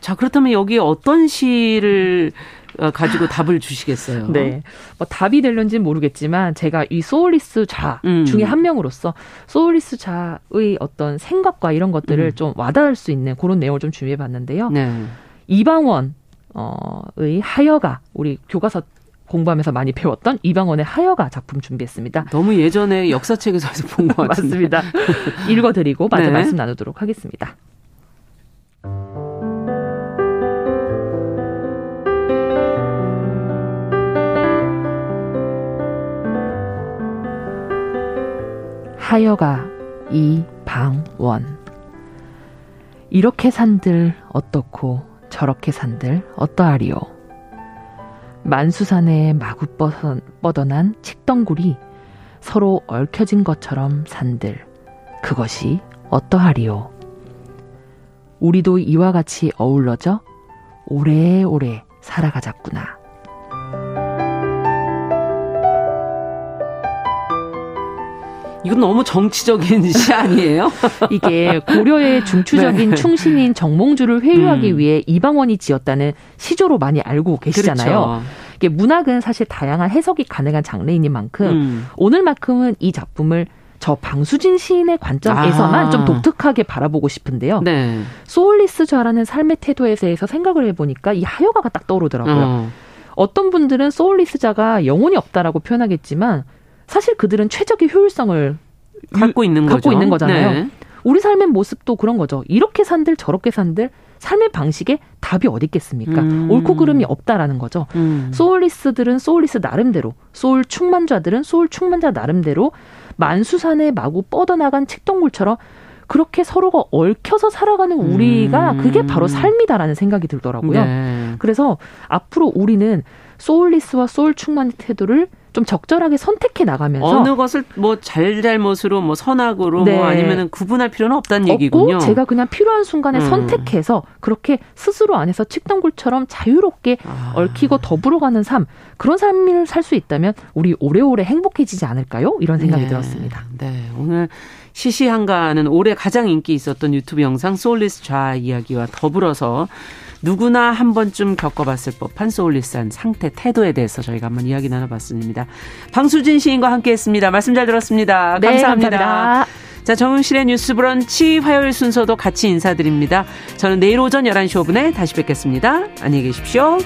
자 그렇다면 여기에 어떤 시를 어, 가지고 답을 주시겠어요? 네. 뭐 답이 될런지는 모르겠지만 제가 이 soulless좌 음. 중에 한 명으로서 soulless좌의 어떤 생각과 이런 것들을 음. 좀 와닿을 수 있는 그런 내용을 좀 준비해 봤는데요. 네. 이방원 어의 하여가 우리 교과서 공부하면서 많이 배웠던 이방원의 하여가 작품 준비했습니다. 너무 예전에 역사책에서 본 것 같은데. 맞습니다. 읽어드리고 마저 네. 말씀 나누도록 하겠습니다. 하여가 이방원 이렇게 산들 어떻고 저렇게 산들 어떠하리요 만수산에 마구 뻗어난 칡덩굴이 서로 얽혀진 것처럼 산들 그것이 어떠하리요 우리도 이와 같이 어울러져 오래오래 살아가자꾸나. 이건 너무 정치적인 시 아니에요? 이게 고려의 중추적인 네. 충신인 정몽주를 회유하기 음. 위해 이방원이 지었다는 시조로 많이 알고 계시잖아요. 그렇죠. 이게 문학은 사실 다양한 해석이 가능한 장르인 만큼 음. 오늘만큼은 이 작품을 저 방수진 시인의 관점에서만 아. 좀 독특하게 바라보고 싶은데요. 네. 소울리스좌라는 삶의 태도에 대해서 생각을 해보니까 이 하여가가 딱 떠오르더라고요. 어. 어떤 분들은 소울리스자가 영혼이 없다라고 표현하겠지만 사실 그들은 최적의 효율성을 갖고 있는 갖고 거죠. 있는 거잖아요. 네. 우리 삶의 모습도 그런 거죠. 이렇게 산들 저렇게 산들 삶의 방식에 답이 어디 있겠습니까? 음. 옳고 그름이 없다라는 거죠. 음. soulless들은 soulless 나름대로, 소울 충만자들은 소울 충만자 나름대로 만수산에 마구 뻗어나간 칡덩굴처럼 그렇게 서로가 얽혀서 살아가는 우리가 음. 그게 바로 삶이다라는 생각이 들더라고요. 네. 그래서 앞으로 우리는 soulless와 soul 충만의 태도를 좀 적절하게 선택해 나가면서 어느 것을 뭐 잘잘못으로 뭐 선악으로 뭐 네. 뭐 아니면은 구분할 필요는 없다는 얘기군요. 제가 그냥 필요한 순간에 음. 선택해서 그렇게 스스로 안에서 칡덩굴처럼 자유롭게 아. 얽히고 더불어가는 삶 그런 삶을 살 수 있다면 우리 오래오래 행복해지지 않을까요? 이런 생각이 네. 들었습니다. 네 오늘 시시한가는 올해 가장 인기 있었던 유튜브 영상 soulless좌 이야기와 더불어서 누구나 한 번쯤 겪어봤을 법한 soulless한 상태, 태도에 대해서 저희가 한번 이야기 나눠봤습니다. 방수진 시인과 함께했습니다. 말씀 잘 들었습니다. 네, 감사합니다. 감사합니다. 자, 정은실의 뉴스 브런치 화요일 순서도 같이 인사드립니다. 저는 내일 오전 11시 5분에 다시 뵙겠습니다. 안녕히 계십시오.